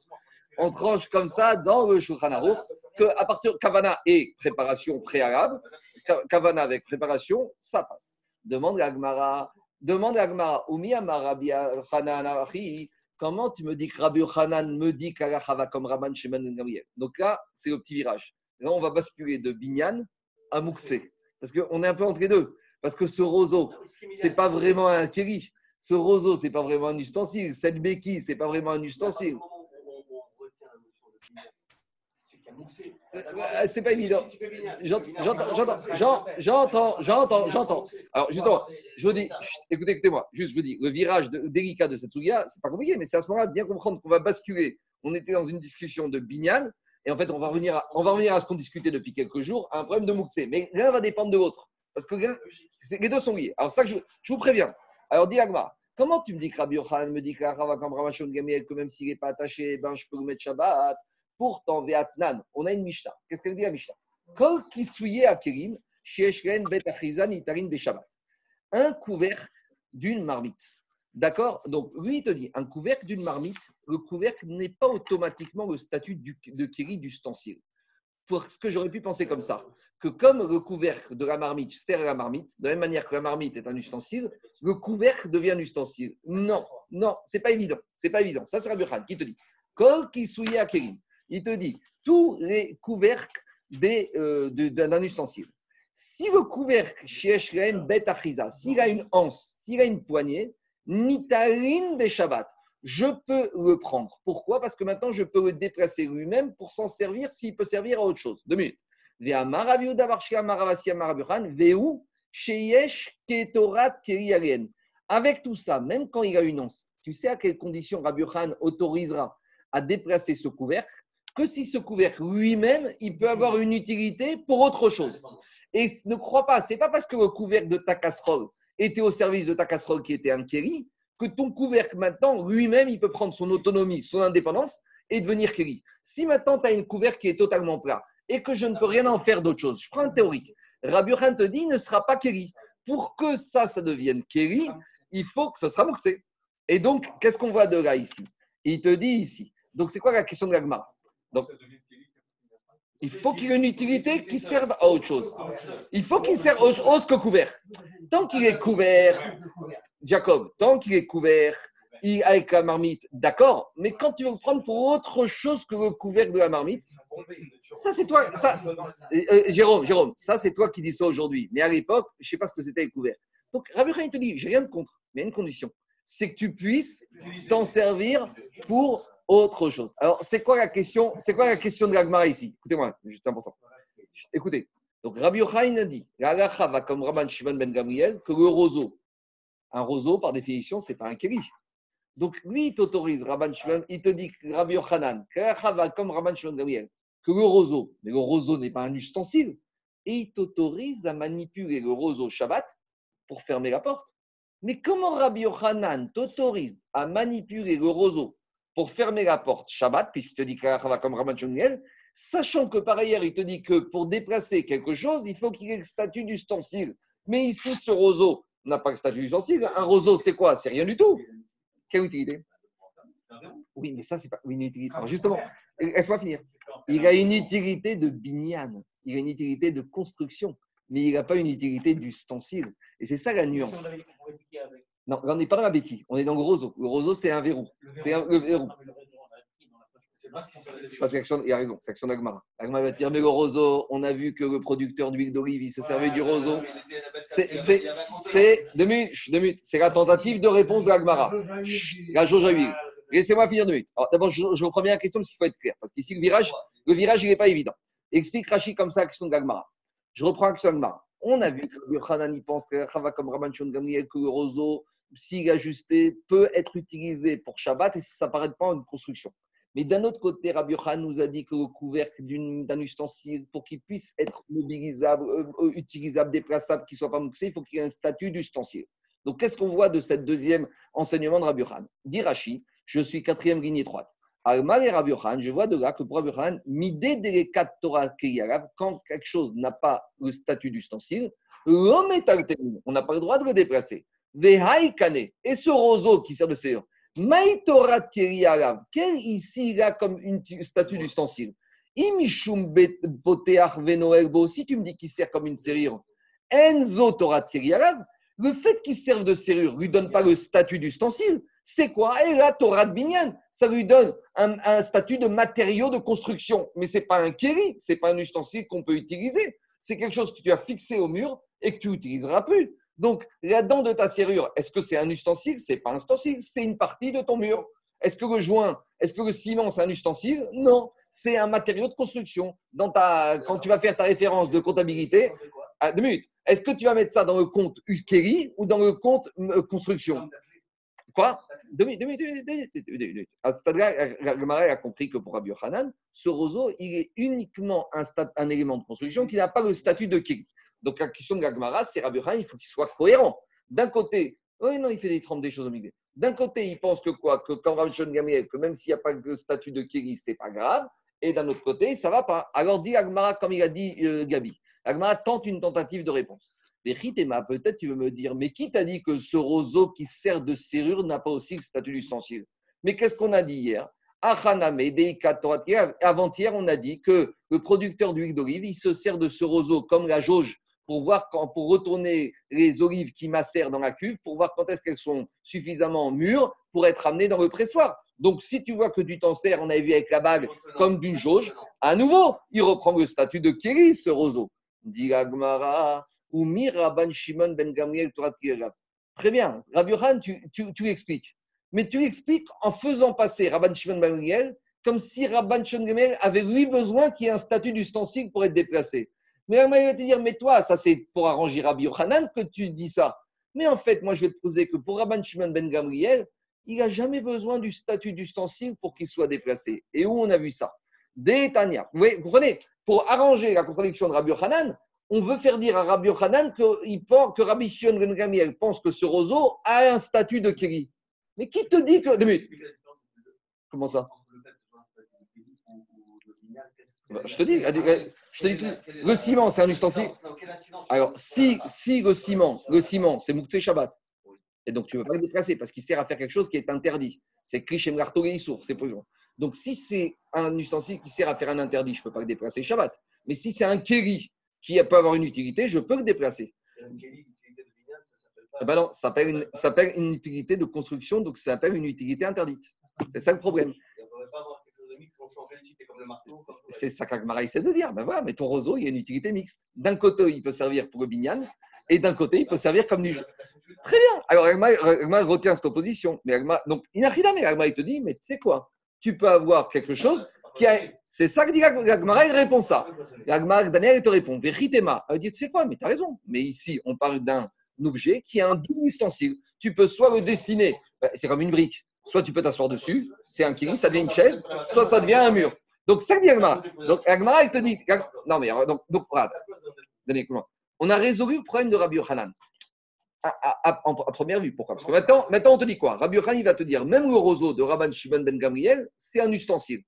On tranche comme ça dans le Shulchan Aruch que à partir Kavana et préparation préalable, Ka- Kavana avec préparation, ça passe. Demande à Agmara, demande à Alachi, comment tu me dis que Rabbi Yochanan me dit qu'Alacha va comme Rabban Shimon Gamliel? Donc là, c'est le petit virage. Là, on va basculer de Binyan à Moukse. Parce qu'on est un peu entre les deux. Parce que ce roseau, c'est pas vraiment un kéri. Ce roseau, c'est pas vraiment un ustensile. Cette béquille, c'est pas vraiment un ustensile. Euh, C'est pas évident. J'entends, j'entends, j'entends, j'en- j'entends. Alors, justement, je vous dis, écoutez, écoutez-moi, juste, je vous dis, le virage de- délicat de cette souga, c'est pas compliqué, mais c'est à ce moment-là de bien comprendre qu'on va basculer. On était dans une discussion de Binyan, et en fait, on va revenir à, on va revenir à ce qu'on discutait depuis quelques jours, à un problème de Moukse. Mais l'un va dépendre de l'autre. Parce que les deux sont liés. Alors, ça, je, je vous préviens. Alors, dis Agma, comment tu me dis que Rabbi Yochanan me dit que Rava Gamiel, que même s'il n'est pas attaché, ben, je peux le mettre Shabbat? Pourtant, Veatnan, on a une Mishnah. Qu'est-ce qu'elle dit la Mishnah? Kol achizan itarin. Un couvercle d'une marmite. D'accord? Donc, lui, il te dit, un couvercle d'une marmite, le couvercle n'est pas automatiquement le statut de kéri d'ustensile. Parce que j'aurais pu penser comme ça, que comme le couvercle de la marmite sert à la marmite, de la même manière que la marmite est un ustensile, le couvercle devient un ustensile. Non, non, c'est pas évident. C'est pas évident. Ça, c'est Rabbi qui te dit. Kol kisouye akerim. Il te dit tous les couvercles euh, d'un ustensile. Si le couvercle s'il a une anse, s'il a une poignée, nitarin beshabbat, je peux le prendre. Pourquoi? Parce que maintenant, je peux le déplacer lui-même pour s'en servir s'il peut servir à autre chose. Deux minutes. Avec tout ça, même quand il a une anse, tu sais à quelles conditions Rabbi Khan autorisera à déplacer ce couvercle? Que si ce couvercle lui-même, il peut avoir une utilité pour autre chose. Et ne crois pas, c'est pas parce que le couvercle de ta casserole était au service de ta casserole qui était un kéri que ton couvercle maintenant, lui-même, il peut prendre son autonomie, son indépendance et devenir Keri. Si maintenant tu as une couvercle qui est totalement plat et que je ne peux rien en faire d'autre chose, je prends un théorique. Rabbi te dit, ne sera pas Keri. Pour que ça, ça devienne Keri, il faut que ce sera Mouxé. Et donc, qu'est-ce qu'on voit de là ici? Il te dit ici. Donc, c'est quoi la question de l'agma Donc, il faut qu'il ait une utilité qui serve à autre chose. Il faut qu'il serve à autre chose que couvert. Tant qu'il est couvert, Jacob, tant qu'il est couvert, il, avec la marmite, d'accord, mais quand tu veux le prendre pour autre chose que le couvercle de la marmite, ça c'est toi, ça, euh, euh, Jérôme, Jérôme, ça c'est toi qui dis ça aujourd'hui. Mais à l'époque, je ne sais pas ce que c'était les couvercles. Donc Rabbi Khan te dit, j'ai rien de contre, mais il y a une condition, c'est que tu puisses t'en servir pour autre chose. Alors c'est quoi la question C'est quoi la question de l'agmara ici? Écoutez-moi, juste important. Écoutez. Donc Rabbi Yochanan a dit, comme Rabban Shimon ben Gamriel, que le roseau, un roseau par définition, c'est pas un kéli. Donc lui, il t'autorise, Rabban Shimon, il te dit, Rabbi Yochanan, comme Rabban Shimon ben Gamriel, que le roseau, mais le roseau n'est pas un ustensile, et il t'autorise à manipuler le roseau Shabbat pour fermer la porte. Mais comment Rabbi Yochanan t'autorise à manipuler le roseau pour fermer la porte Shabbat, puisqu'il te dit que comme Shimon sachant que par ailleurs, il te dit que pour déplacer quelque chose, il faut qu'il ait le statut d'ustensile. Mais ici, ce roseau n'a pas le statut d'ustensile. Un roseau, c'est quoi? C'est rien du tout. Quelle utilité? Oui, mais ça, c'est pas une utilité. justement, laisse-moi finir. Il a une utilité de binyan, il a une utilité de construction, mais il n'a pas une utilité d'ustensile. Et c'est ça la nuance. Non, on n'est pas dans la béquille, on est dans le roseau. Le roseau, c'est un verrou. C'est un verrou. Ça, c'est l'action, il a raison, c'est l'action d'Agmara. Agmara va dire, mais le roseau, on a vu que le producteur d'huile d'olive, il se servait du roseau. C'est deux minutes, c'est la tentative de réponse de l'Agmara. La jauge à huile. Laissez-moi finir deux minutes. D'abord, je, je reprends bien la question parce qu'il faut être clair. Parce qu'ici, le virage, le virage, il n'est pas évident. Explique Rachid comme ça l'action de l'Agmara. Je reprends l'action d'Agmara. On a vu que le Hanan, pense que comme Rabban Gamriel, que le roseau, s'il ajusté, peut être utilisé pour Shabbat et ça ne paraît pas une construction. Mais d'un autre côté, Rabbi Khan nous a dit que le couvercle d'un ustensile, pour qu'il puisse être mobilisable, euh, euh, utilisable, déplaçable, qu'il ne soit pas mouxé, il faut qu'il ait un statut d'ustensile. Donc, qu'est-ce qu'on voit de cette deuxième enseignement de Rabbi Khan Dit Rashi, je suis quatrième ligne étroite. Alma et Rabbi Khan, je vois de là que pour Rabbi Khan, midé quatre Torah quand quelque chose n'a pas le statut d'ustensile, l'homme est on n'a pas le droit de le déplacer. Et ce roseau qui sert de séance, Maïtorat Keriarav, quel ici a comme une statue d'ustensile Imishum tu me dis sert comme une serrure, Enzo le fait qu'il serve de serrure ne lui donne pas le statut d'ustensile. C'est quoi? Et la Torah de Binyan, ça lui donne un, statut de matériau de construction. Mais ce n'est pas un kéri, ce n'est pas un ustensile qu'on peut utiliser. C'est quelque chose que tu as fixé au mur et que tu n'utiliseras plus. Donc, la dent de ta serrure, est-ce que c'est un ustensile? C'est pas un ustensile, c'est une partie de ton mur. Est-ce que le joint, est-ce que le ciment, c'est un ustensile? Non, c'est un matériau de construction. Dans ta, quand tu vas faire ta référence de comptabilité, à deux minutes, est-ce que tu vas mettre ça dans le compte Uskeri ou dans le compte euh, construction? Quoi? Deux minutes. À ce stade-là, le a compris que pour Rabbi Hanan, ce roseau, il est uniquement un, élément de construction qui n'a pas le statut de Keri. Donc la question de Gagmara, c'est Rabbi il faut qu'il soit cohérent. D'un côté, oui, non, il fait des trembles des choses au milieu. D'un côté, il pense que quoi? Que quand Rabbi Gamriel, que même s'il n'y a pas le statut de Kéri, c'est pas grave. Et d'un autre côté, ça va pas. Alors dit Agmara, comme il a dit euh, Gabi. Agmara tente une tentative de réponse. Mais peut-être tu veux me dire, mais qui t'a dit que ce roseau qui sert de serrure n'a pas aussi le statut d'ustensile Mais qu'est-ce qu'on a dit hier? Avant-hier, on a dit que le producteur d'huile d'olive, il se sert de ce roseau comme la jauge pour voir quand, pour retourner les olives qui macèrent dans la cuve, pour voir quand est-ce qu'elles sont suffisamment mûres pour être amenées dans le pressoir. Donc, si tu vois que t'en sers, on avait vu avec la bague, comme d'une jauge, à nouveau, il reprend le statut de Kéri, ce roseau. Dit ou Miraban Shimon ben Gamriel Très bien, Rabbi Yohan, tu, tu, tu expliques. Mais tu expliques en faisant passer Rabban Shimon ben Gamriel comme si Rabban Shimon ben Gamriel avait lui besoin qu'il y ait un statut d'ustensile pour être déplacé. Mais il va te dire, mais toi, ça c'est pour arranger Rabbi Yochanan que tu dis ça. Mais en fait, moi je vais te poser que pour Rabban Shimon ben Gamriel, il n'a jamais besoin du statut d'ustensile pour qu'il soit déplacé. Et où on a vu ça? Détania. Vous, vous comprenez? Pour arranger la contradiction de Rabbi Yochanan, on veut faire dire à Rabbi Yochanan que, que Rabbi Shimon ben Gamriel pense que ce roseau a un statut de Kiri. Mais qui te dit que. Comment ça? Je te dis, je te dis. Le ciment, c'est un ustensile. Alors, si, si le ciment, le ciment, c'est Mouktsé Shabbat, et donc tu ne peux pas le déplacer parce qu'il sert à faire quelque chose qui est interdit. C'est Krishem Gartogeissour, c'est plus Donc, si c'est un ustensile qui sert à faire un interdit, je ne peux pas le déplacer Shabbat. Mais si c'est un kéri qui peut avoir une utilité, je peux le déplacer. Ah bah non, ça s'appelle une, ça s'appelle une utilité de construction, donc ça s'appelle une utilité interdite. C'est ça le problème. C'est ça qu'Agmara essaie de dire. Ben voilà, mais ton roseau, il y a une utilité mixte. D'un côté, il peut servir pour le binyan, et d'un côté, il peut servir comme du. Très bien. Alors, Agmara retient cette opposition. Mais Agmara, donc, rien mais Agmara, il te dit, mais tu sais quoi? Tu peux avoir quelque chose qui a. C'est ça que dit Agmara, il répond ça. Agmara, Daniel, il te répond, Véritema. Il dit, tu sais quoi? Mais tu as raison. Mais ici, on parle d'un objet qui a un double ustensile. Tu peux soit le destiner, ben, c'est comme une brique, soit tu peux t'asseoir dessus, c'est un kiri, ça devient une chaise, soit ça devient un mur. Donc, ça dit Agmara. Donc, Agmara, il te dit. Non, mais donc, donc. On a résolu le problème de Rabbi Yochanan. À, première vue. Pourquoi? Parce que maintenant, maintenant, on te dit quoi? Rabbi Yochanan, il va te dire même le roseau de Rabban Shimon ben Gamriel, c'est un ustensile.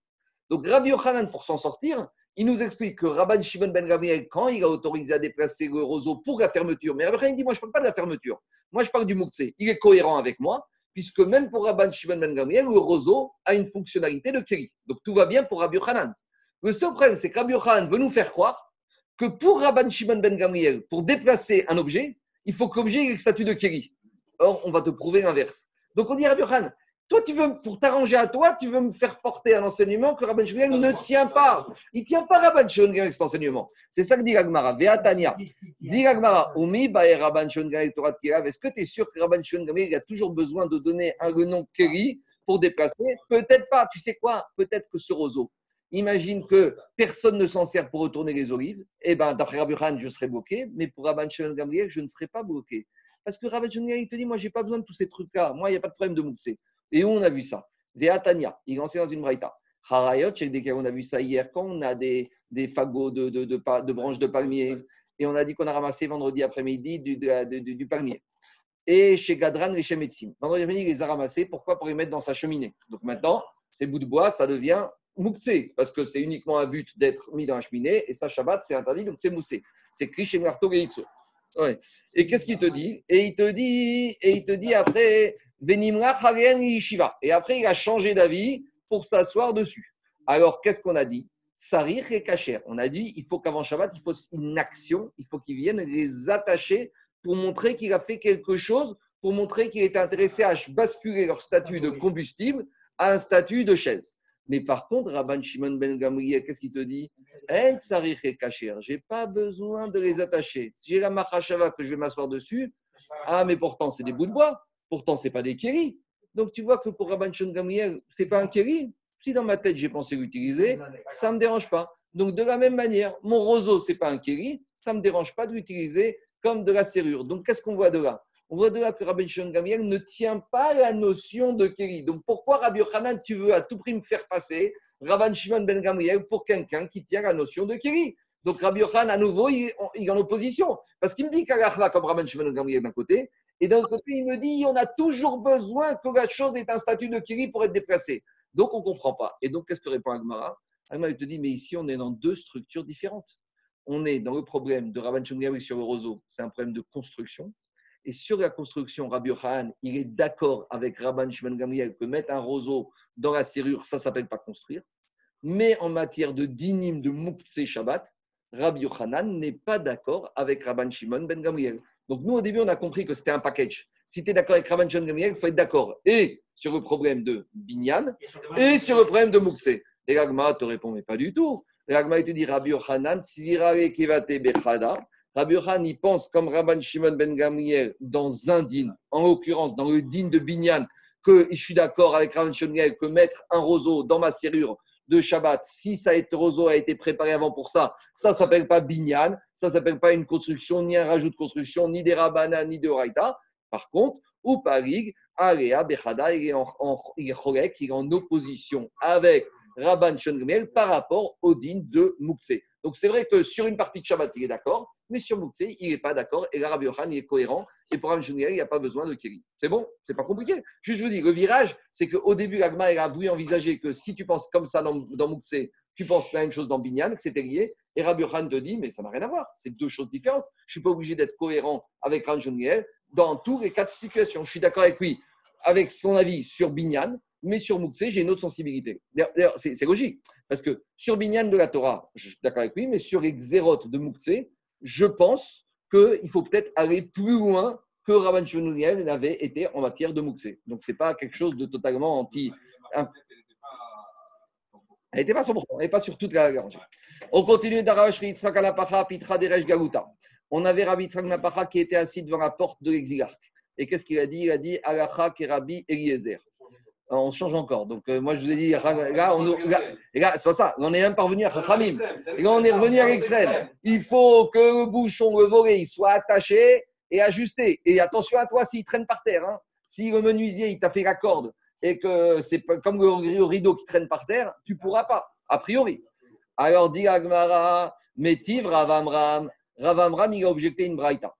Donc, Rabbi Yochanan, pour s'en sortir, il nous explique que Rabban Shimon ben Gamriel, quand il a autorisé à déplacer le roseau pour la fermeture, mais Rabbi Yochanan dit Moi, je ne parle pas de la fermeture. Moi, je parle du Moukse. Il est cohérent avec moi, puisque même pour Rabban Shimon ben Gamriel, le roseau a une fonctionnalité de Keri. Donc, tout va bien pour Rabbi Yochanan. Le seul problème, c'est que Rabbi Yochanan veut nous faire croire que pour Rabban Shimon ben Gamriel, pour déplacer un objet, il faut que l'objet ait le statut de Keri. Or, on va te prouver l'inverse. Donc, on dit Rabbi Yochanan, toi, tu veux, pour t'arranger à toi, tu veux me faire porter un enseignement que Rabban Shimon ne tient pas. Il ne tient pas Rabban Shimon avec cet enseignement. C'est ça que dit Gagmara. Veatania. Dit Gagmara. Umi bae Rabban Shimon Torah Est-ce que tu es sûr que Rabban Shimon il a toujours besoin de donner un nom Keri pour déplacer? Peut-être pas. Tu sais quoi? Peut-être que ce roseau, Imagine que personne ne s'en sert pour retourner les olives. Eh bien, d'après Rabbi Khan, je serai bloqué, mais pour Rabban Shimon Gamliel, je ne serai pas bloqué. Parce que Rabban Shimon il te dit, moi, je n'ai pas besoin de tous ces trucs-là. Moi, il n'y a pas de problème de moukse. Et où on a vu ça? Veatania, il enseigne dans une braïta. Harayot, on a vu ça hier, quand on a des, des fagots de, branches de palmier, et on a dit qu'on a ramassé vendredi après-midi du, palmier. Et chez Gadran et chez Metsim. Vendredi après-midi, il les a ramassés. Pourquoi? Pour les mettre dans sa cheminée. Donc maintenant, ces bouts de bois, ça devient Moukse, parce que c'est uniquement un but d'être mis dans la cheminée, et ça, Shabbat, c'est interdit, donc c'est moussé. C'est Krish et ouais. Et qu'est-ce qu'il te dit? Et il te dit, et il te dit après, Venimra Yishiva. Et après, il a changé d'avis pour s'asseoir dessus. Alors, qu'est-ce qu'on a dit? Sarir et Kacher. On a dit, il faut qu'avant Shabbat, il faut une action, il faut qu'il vienne les attacher pour montrer qu'il a fait quelque chose, pour montrer qu'il est intéressé à basculer leur statut de combustible à un statut de chaise. Mais par contre, Rabban Shimon ben Gamriel, qu'est-ce qu'il te dit En sarich et kacher. J'ai pas besoin de les attacher. Si j'ai la machashava que je vais m'asseoir dessus, ah, mais pourtant, c'est des bouts de bois. Pourtant, c'est pas des kéris. Donc, tu vois que pour Rabban Shimon ben Gamriel, c'est pas un kéri. Si dans ma tête, j'ai pensé l'utiliser, ça me dérange pas. Donc, de la même manière, mon roseau, c'est pas un kéri. Ça me dérange pas de l'utiliser comme de la serrure. Donc, qu'est-ce qu'on voit de là? On voit de là que Rabbi Shimon Gamliel ne tient pas la notion de Kéri. Donc pourquoi Rabbi Yochanan, tu veux à tout prix me faire passer Rabbi Shimon Ben Gamliel pour quelqu'un qui tient la notion de Kéri Donc Rabbi Yochanan, à nouveau, il, est en opposition. Parce qu'il me dit qu'Allah comme Rabbi Shimon Gamliel d'un côté, et d'un autre côté, il me dit on a toujours besoin que la chose ait un statut de Kéri pour être déplacé. Donc on ne comprend pas. Et donc qu'est-ce que répond Agmara? Agmara, il te dit mais ici, on est dans deux structures différentes. On est dans le problème de Rabban Shimon sur le roseau, c'est un problème de construction. Et sur la construction, Rabbi Yochanan, il est d'accord avec Rabban Shimon Gamliel que mettre un roseau dans la serrure, ça ne s'appelle pas construire. Mais en matière de dinim de Moukse Shabbat, Rabbi Yochanan n'est pas d'accord avec Rabban Shimon Ben Gamliel. Donc nous, au début, on a compris que c'était un package. Si tu es d'accord avec Rabban Shimon Ben Gamliel, il faut être d'accord et sur le problème de Binyan et sur le problème de Moukse. Et l'Agma te répond, mais pas du tout. L'Agma te dit Rabbi Yochanan, Sivirare Kivate Bechada. Rabbi Yochanan, il pense comme Rabban Shimon ben Gamriel dans un din, en l'occurrence dans le din de Binyan, que je suis d'accord avec Rabban Shimon que mettre un roseau dans ma serrure de Shabbat, si ça roseau a été préparé avant pour ça, ça ne s'appelle pas Binyan, ça ne s'appelle pas une construction, ni un rajout de construction, ni des Rabbanas, ni de Raïta. Par contre, ou Parig, Area, Bechada, il est en, il est en opposition avec Rabban ben par rapport au din de Moukse. Donc c'est vrai que sur une partie de Shabbat, il est d'accord, mais sur Moukse, il n'est pas d'accord. Et l'Arabe Yohan, il est cohérent. Et pour un il n'y a pas besoin de Kiri. C'est bon C'est pas compliqué. Juste, je vous dis, le virage, c'est qu'au début, l'Agma a voulu envisager que si tu penses comme ça dans, dans Moukse, tu penses la même chose dans Binyan, que c'était lié. Et Rabbi Khan te dit, mais ça n'a rien à voir. C'est deux choses différentes. Je ne suis pas obligé d'être cohérent avec Ranjoniel dans tous les quatre situations. Je suis d'accord avec lui, avec son avis sur Binyan, mais sur Moukse, j'ai une autre sensibilité. D'ailleurs, c'est logique. Parce que sur Binyan de la Torah, je suis d'accord avec lui, mais sur les xérotes de Moukse, je pense qu'il faut peut-être aller plus loin que Rabban Shmuel n'avait été en matière de Moukse. Donc, ce n'est pas quelque chose de totalement anti. Elle n'était pas 100%, elle n'est pas sur toute la rangée. On continue d'Arash Yitzhak Alapacha, Pitra Deresh Galuta. On avait Rabbi Yitzhak qui était assis devant la porte de l'exilarque. Et qu'est-ce qu'il a dit? Il a dit Alacha Kerabi Eliezer. On change encore. Donc, euh, moi, je vous ai dit, là, on, là, c'est pas ça. On est même parvenu à Chachamim. Et là, on est revenu à l'extrême. Il faut que le bouchon, le volet, il soit attaché et ajusté. Et attention à toi s'il traîne par terre. Hein. Si le menuisier, il t'a fait la corde et que c'est comme le rideau qui traîne par terre, tu ne pourras pas, a priori. Alors dit Agmara, Métiv Ravamram. Ravamram, il a objecté une braïta.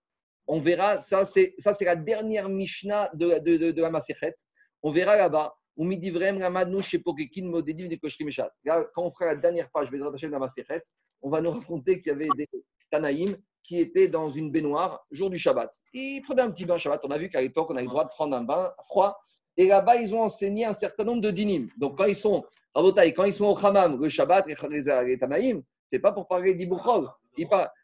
On verra, ça c'est, ça c'est la dernière Mishnah de, de, de, de la Maserhet. On verra là-bas. Quand on fera la dernière page, vais rattacher la Maserhet, on va nous raconter qu'il y avait des Tanaïm qui étaient dans une baignoire jour du Shabbat. Ils prenaient un petit bain Shabbat. On a vu qu'à l'époque, on avait le droit de prendre un bain froid et là-bas, ils ont enseigné un certain nombre de dinim. Donc, quand ils sont, quand ils sont au Hamam, le Shabbat, les Tanaïm, c'est pas pour parler d'Ibouchol.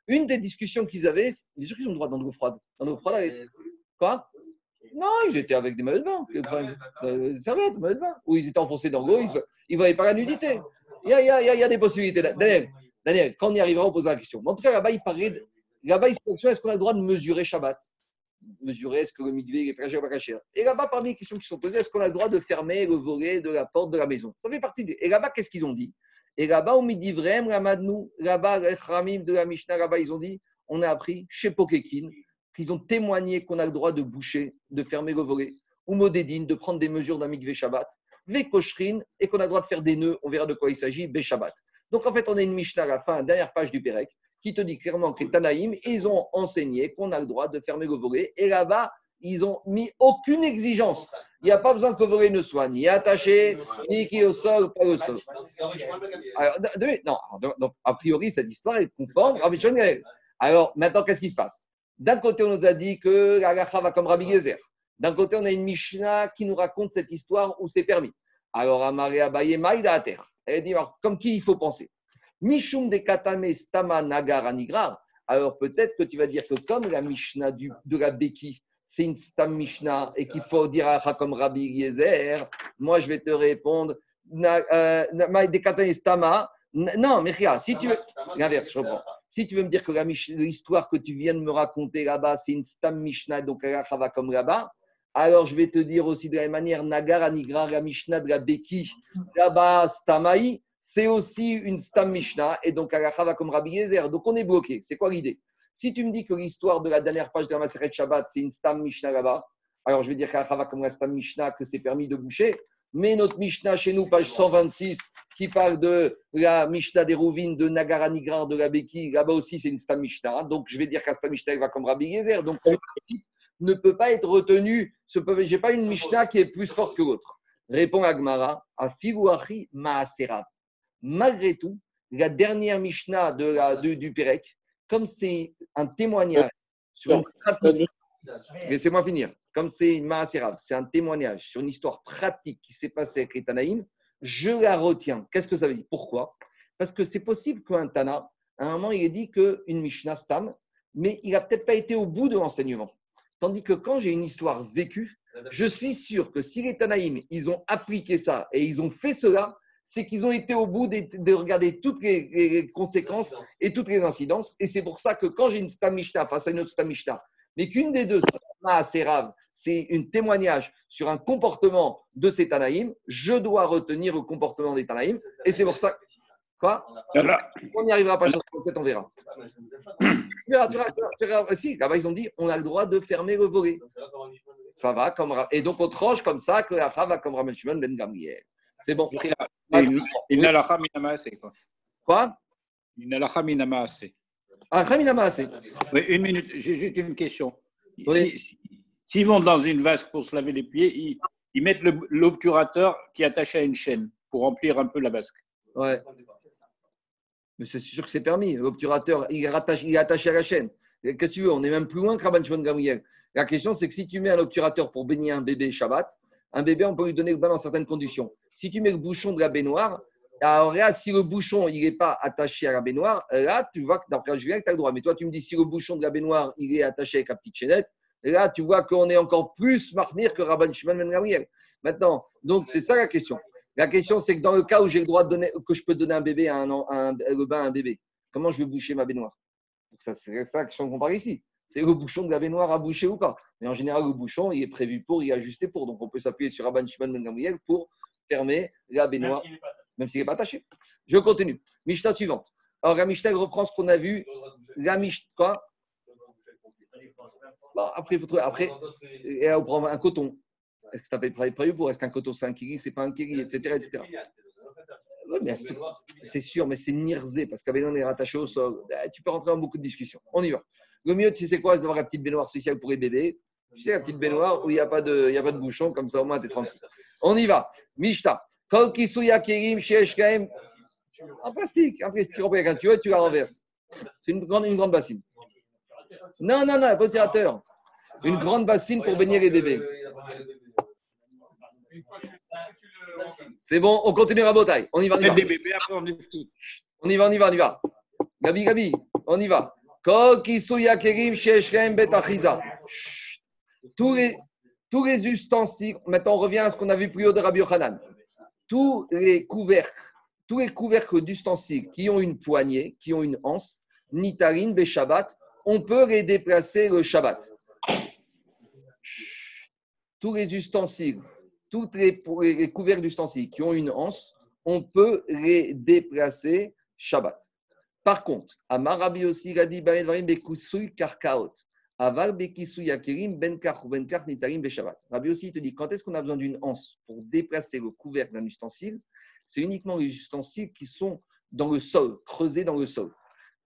Une des discussions qu'ils avaient, bien sûr qu'ils ont le droit dans l'eau froide. Dans l'eau froide, quoi? Non, ils étaient avec des maillots de bain, euh, des serviettes, des maillots de bain. Ou ils étaient enfoncés dans l'eau, ils ne voyaient pas la nudité. Il y a, il y a, il y a des possibilités. Daniel, Daniel, quand on y arrivera, on posera la question. Mais en tout cas, là-bas, il parlait. Là-bas, il se est-ce qu'on a le droit de mesurer Shabbat? Mesurer est-ce que le midvé est caché ou pas caché. Et là-bas, parmi les questions qui sont posées, est-ce qu'on a le droit de fermer le volet de la porte de la maison? Ça fait partie des. Et là-bas, qu'est-ce qu'ils ont dit? Et là-bas, au midi Ramadnou, là-bas, les Ramim de la Mishnah, là-bas, ils ont dit on a appris chez Pokekin qu'ils ont témoigné qu'on a le droit de boucher, de fermer le volet, ou Modédine, de prendre des mesures d'un mikvé Shabbat, Vekoshrin, et qu'on a le droit de faire des nœuds, on verra de quoi il s'agit, Shabbat. Donc en fait, on a une Mishnah à la fin, dernière page du Pérec, qui te dit clairement que les Tanaïm, ils ont enseigné qu'on a le droit de fermer le volet. Et là-bas, ils ont mis aucune exigence. Il n'y a pas besoin que le volet ne soit ni attaché, ni qui au sol, pas au sol. Non, donc, a priori, cette histoire est conforme Alors, maintenant, qu'est-ce qui se passe? D'un côté, on nous a dit que la va comme Rabbi Gezer. D'un côté, on a une Mishnah qui nous raconte cette histoire où c'est permis. Alors, Amaré Abaye Maïda à terre. Elle dit, alors, comme qui il faut penser? Mishum de katame stama nagar anigra. Alors peut-être que tu vas dire que comme la Mishnah du, de la Beki, c'est une stam Mishnah et qu'il faut dire comme Rabbi Yezer, moi je vais te répondre, euh, de katame stama. Non, mais si tu veux. L'inverse, je reprends. Si tu veux me dire que l'histoire que tu viens de me raconter là-bas, c'est une stam Mishnah, donc elle va comme là-bas, alors je vais te dire aussi de la même manière, Nagar Anigra, la Mishnah de la Beki, là-bas, Stamaï, c'est aussi une Stam Mishnah, et donc Alacha va comme Rabbi Yezer. Donc on est bloqué. C'est quoi l'idée? Si tu me dis que l'histoire de la dernière page de la Maseret Shabbat, c'est une Stam Mishnah là-bas, alors je vais dire qu'Alacha va comme la Stam Mishnah, que c'est permis de boucher. Mais notre Mishnah chez nous, page 126, qui parle de la Mishnah des Rouvines, de Nagara Nigrar, de la Beki, là-bas aussi c'est une Stam Mishnah. Donc je vais dire qu'Astam Mishnah va comme Rabbi Yezer. Donc ce principe ne peut pas être retenu. Je n'ai pas une Mishnah qui est plus forte que l'autre. Répond Agmara, à Figuachi Maaserav malgré tout, la dernière Mishnah de du Pérec, comme c'est un témoignage sur une Laissez-moi finir. Comme c'est une c'est un témoignage sur une histoire pratique qui s'est passée avec les Tanaïm, je la retiens. Qu'est-ce que ça veut dire? Pourquoi? Parce que c'est possible qu'un Tana, à un moment, il ait dit qu'une Mishnah stam, mais il n'a peut-être pas été au bout de l'enseignement. Tandis que quand j'ai une histoire vécue, je suis sûr que si les Tanaïm, ils ont appliqué ça et ils ont fait cela, c'est qu'ils ont été au bout de, regarder toutes les, conséquences et toutes les incidences. Et c'est pour ça que quand j'ai une Stamishna face à une autre Stamishna, mais qu'une des deux, c'est un témoignage sur un comportement de ces Tanaïm, je dois retenir le comportement des Tanaïm. Et c'est pour ça. Quoi? On n'y arrivera pas, on verra. tu verras, tu verras, Si, là-bas, ils ont dit on a le droit de fermer le volet. Ça va comme. Et donc, on tranche comme ça que la femme va comme Raman Ben Gamriel. C'est bon. Il n'a la quoi. Ah. Oui, une minute, j'ai juste une question. S'ils vont dans une vasque pour se laver les pieds, ils, mettent l'obturateur qui est attaché à une chaîne pour remplir un peu la vasque. Ouais. Mais c'est sûr que c'est permis. L'obturateur, il, il est attaché à la chaîne. Qu'est-ce que tu veux On est même plus loin que Rabban Shimon Gamriel. La question, c'est que si tu mets un obturateur pour baigner un bébé Shabbat, un bébé, on peut lui donner le bain dans certaines conditions. Si tu mets le bouchon de la baignoire, alors là, si le bouchon il n'est pas attaché à la baignoire, là, tu vois que dans le Julien, tu as le droit. Mais toi, tu me dis si le bouchon de la baignoire il est attaché avec la petite chaînette, là, tu vois qu'on est encore plus marmire que Rabban Shimon Ben Gamriel. Maintenant, donc c'est ça la question. La question, c'est que dans le cas où j'ai le droit de donner, que je peux donner un bébé à un, le bain à un bébé, comment je vais boucher ma baignoire? Ça, C'est ça la question qu'on parle ici. C'est le bouchon de la baignoire à boucher ou pas. Mais en général, le bouchon, il est prévu pour, il est ajusté pour. Donc, on peut s'appuyer sur Rabban Shimon Ben Gamriel pour fermer la baignoire, s'il n'est pas, attaché. Je continue. Mishnah suivante. Alors, la Mishnah reprend ce qu'on a vu. La Mishnah, quoi bon, Après, il faut trouver. Après, et on prend un coton. Est-ce que ça peut être prévu pour Est-ce qu'un coton, c'est un kiri, c'est pas un kiri, etc. etc. c'est sûr, mais c'est nirzé, parce on est rattaché au sol. Eh, tu peux rentrer dans beaucoup de discussions. On y va. Le mieux, tu sais quoi, c'est d'avoir la petite baignoire spéciale pour les bébés. Tu sais, la petite baignoire où il n'y a, pas de, a pas de bouchon, comme ça au moins tu es tranquille. On y va. Mishta. En plastique, en plastique, un tuyau, tu la renverses. C'est une grande, une grande bassine. Non, non, non, pas tirateur. Une grande bassine pour baigner les bébés. C'est bon, on continue à bataille. On y va. On y va. On y va, on y va, on y va. Gabi, Gabi, on y va. Tous les, tous les ustensiles, maintenant on revient à ce qu'on a vu plus haut de Rabbi Yochanan. Tous les couvercles, tous les couvercles d'ustensiles qui ont une poignée, qui ont une anse, nitarine, Shabbat, on peut les déplacer le Shabbat. Tous les ustensiles toutes les, les couverts d'ustensiles qui ont une anse, on peut les déplacer Shabbat. Par contre, Amar Rabbi aussi il a dit karkaot. Aval bekisui akirim ben ben nitarim beshabat. Rabbi aussi te dit quand est-ce qu'on a besoin d'une anse pour déplacer le couvercle d'un ustensile? C'est uniquement les ustensiles qui sont dans le sol, creusés dans le sol.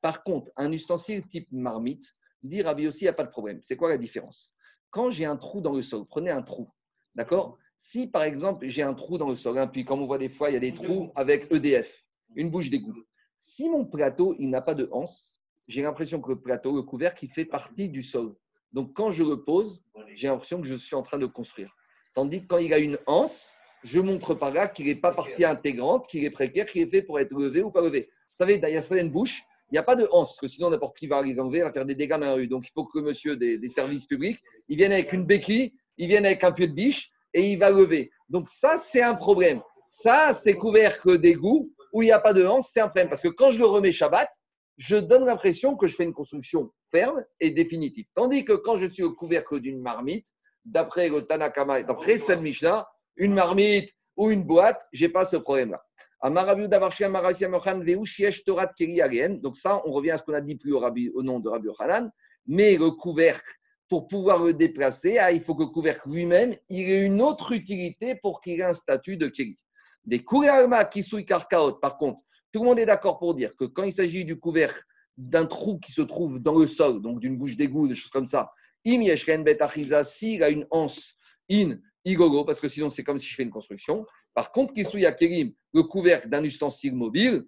Par contre, un ustensile type marmite, dit Rabbi aussi, il n'y a pas de problème. C'est quoi la différence? Quand j'ai un trou dans le sol, prenez un trou, d'accord? Si par exemple j'ai un trou dans le sol, hein, puis comme on voit des fois, il y a des trous avec EDF, une bouche d'égout. Si mon plateau il n'a pas de anse, j'ai l'impression que le plateau, le couvercle, il fait partie du sol. Donc quand je le pose, j'ai l'impression que je suis en train de construire. Tandis que quand il a une anse, je montre par là qu'il n'est pas partie intégrante, qu'il est précaire, qu'il est fait pour être levé ou pas levé. Vous savez, derrière certaines bouches, il n'y a pas de anse, parce que sinon n'importe qui va les enlever, va faire des dégâts dans la rue. Donc il faut que monsieur des, des services publics, il vienne avec une béquille, il vienne avec un pied de biche, et il va lever. Donc ça, c'est un problème. Ça, c'est couvert que d'égout où il n'y a pas de hanse, c'est un problème. Parce que quand je le remets Shabbat, je donne l'impression que je fais une construction ferme et définitive. Tandis que quand je suis au couvercle d'une marmite, d'après le Tanakama, d'après cette Mishnah, une marmite ou une boîte, je n'ai pas ce problème-là. Donc ça, on revient à ce qu'on a dit plus au, au nom de Rabbi Yochanan, mais le couvercle pour pouvoir le déplacer, ah, il faut que le couvercle lui-même il ait une autre utilité pour qu'il ait un statut de Keri. Des Kurama Kisui Karkaot, par contre, tout le monde est d'accord pour dire que quand il s'agit du couvercle d'un trou qui se trouve dans le sol, donc d'une bouche d'égout, des choses comme ça, Im Bet s'il a une anse in igogo, parce que sinon c'est comme si je fais une construction. Par contre, Kisui Kerim, le couvercle d'un ustensile mobile,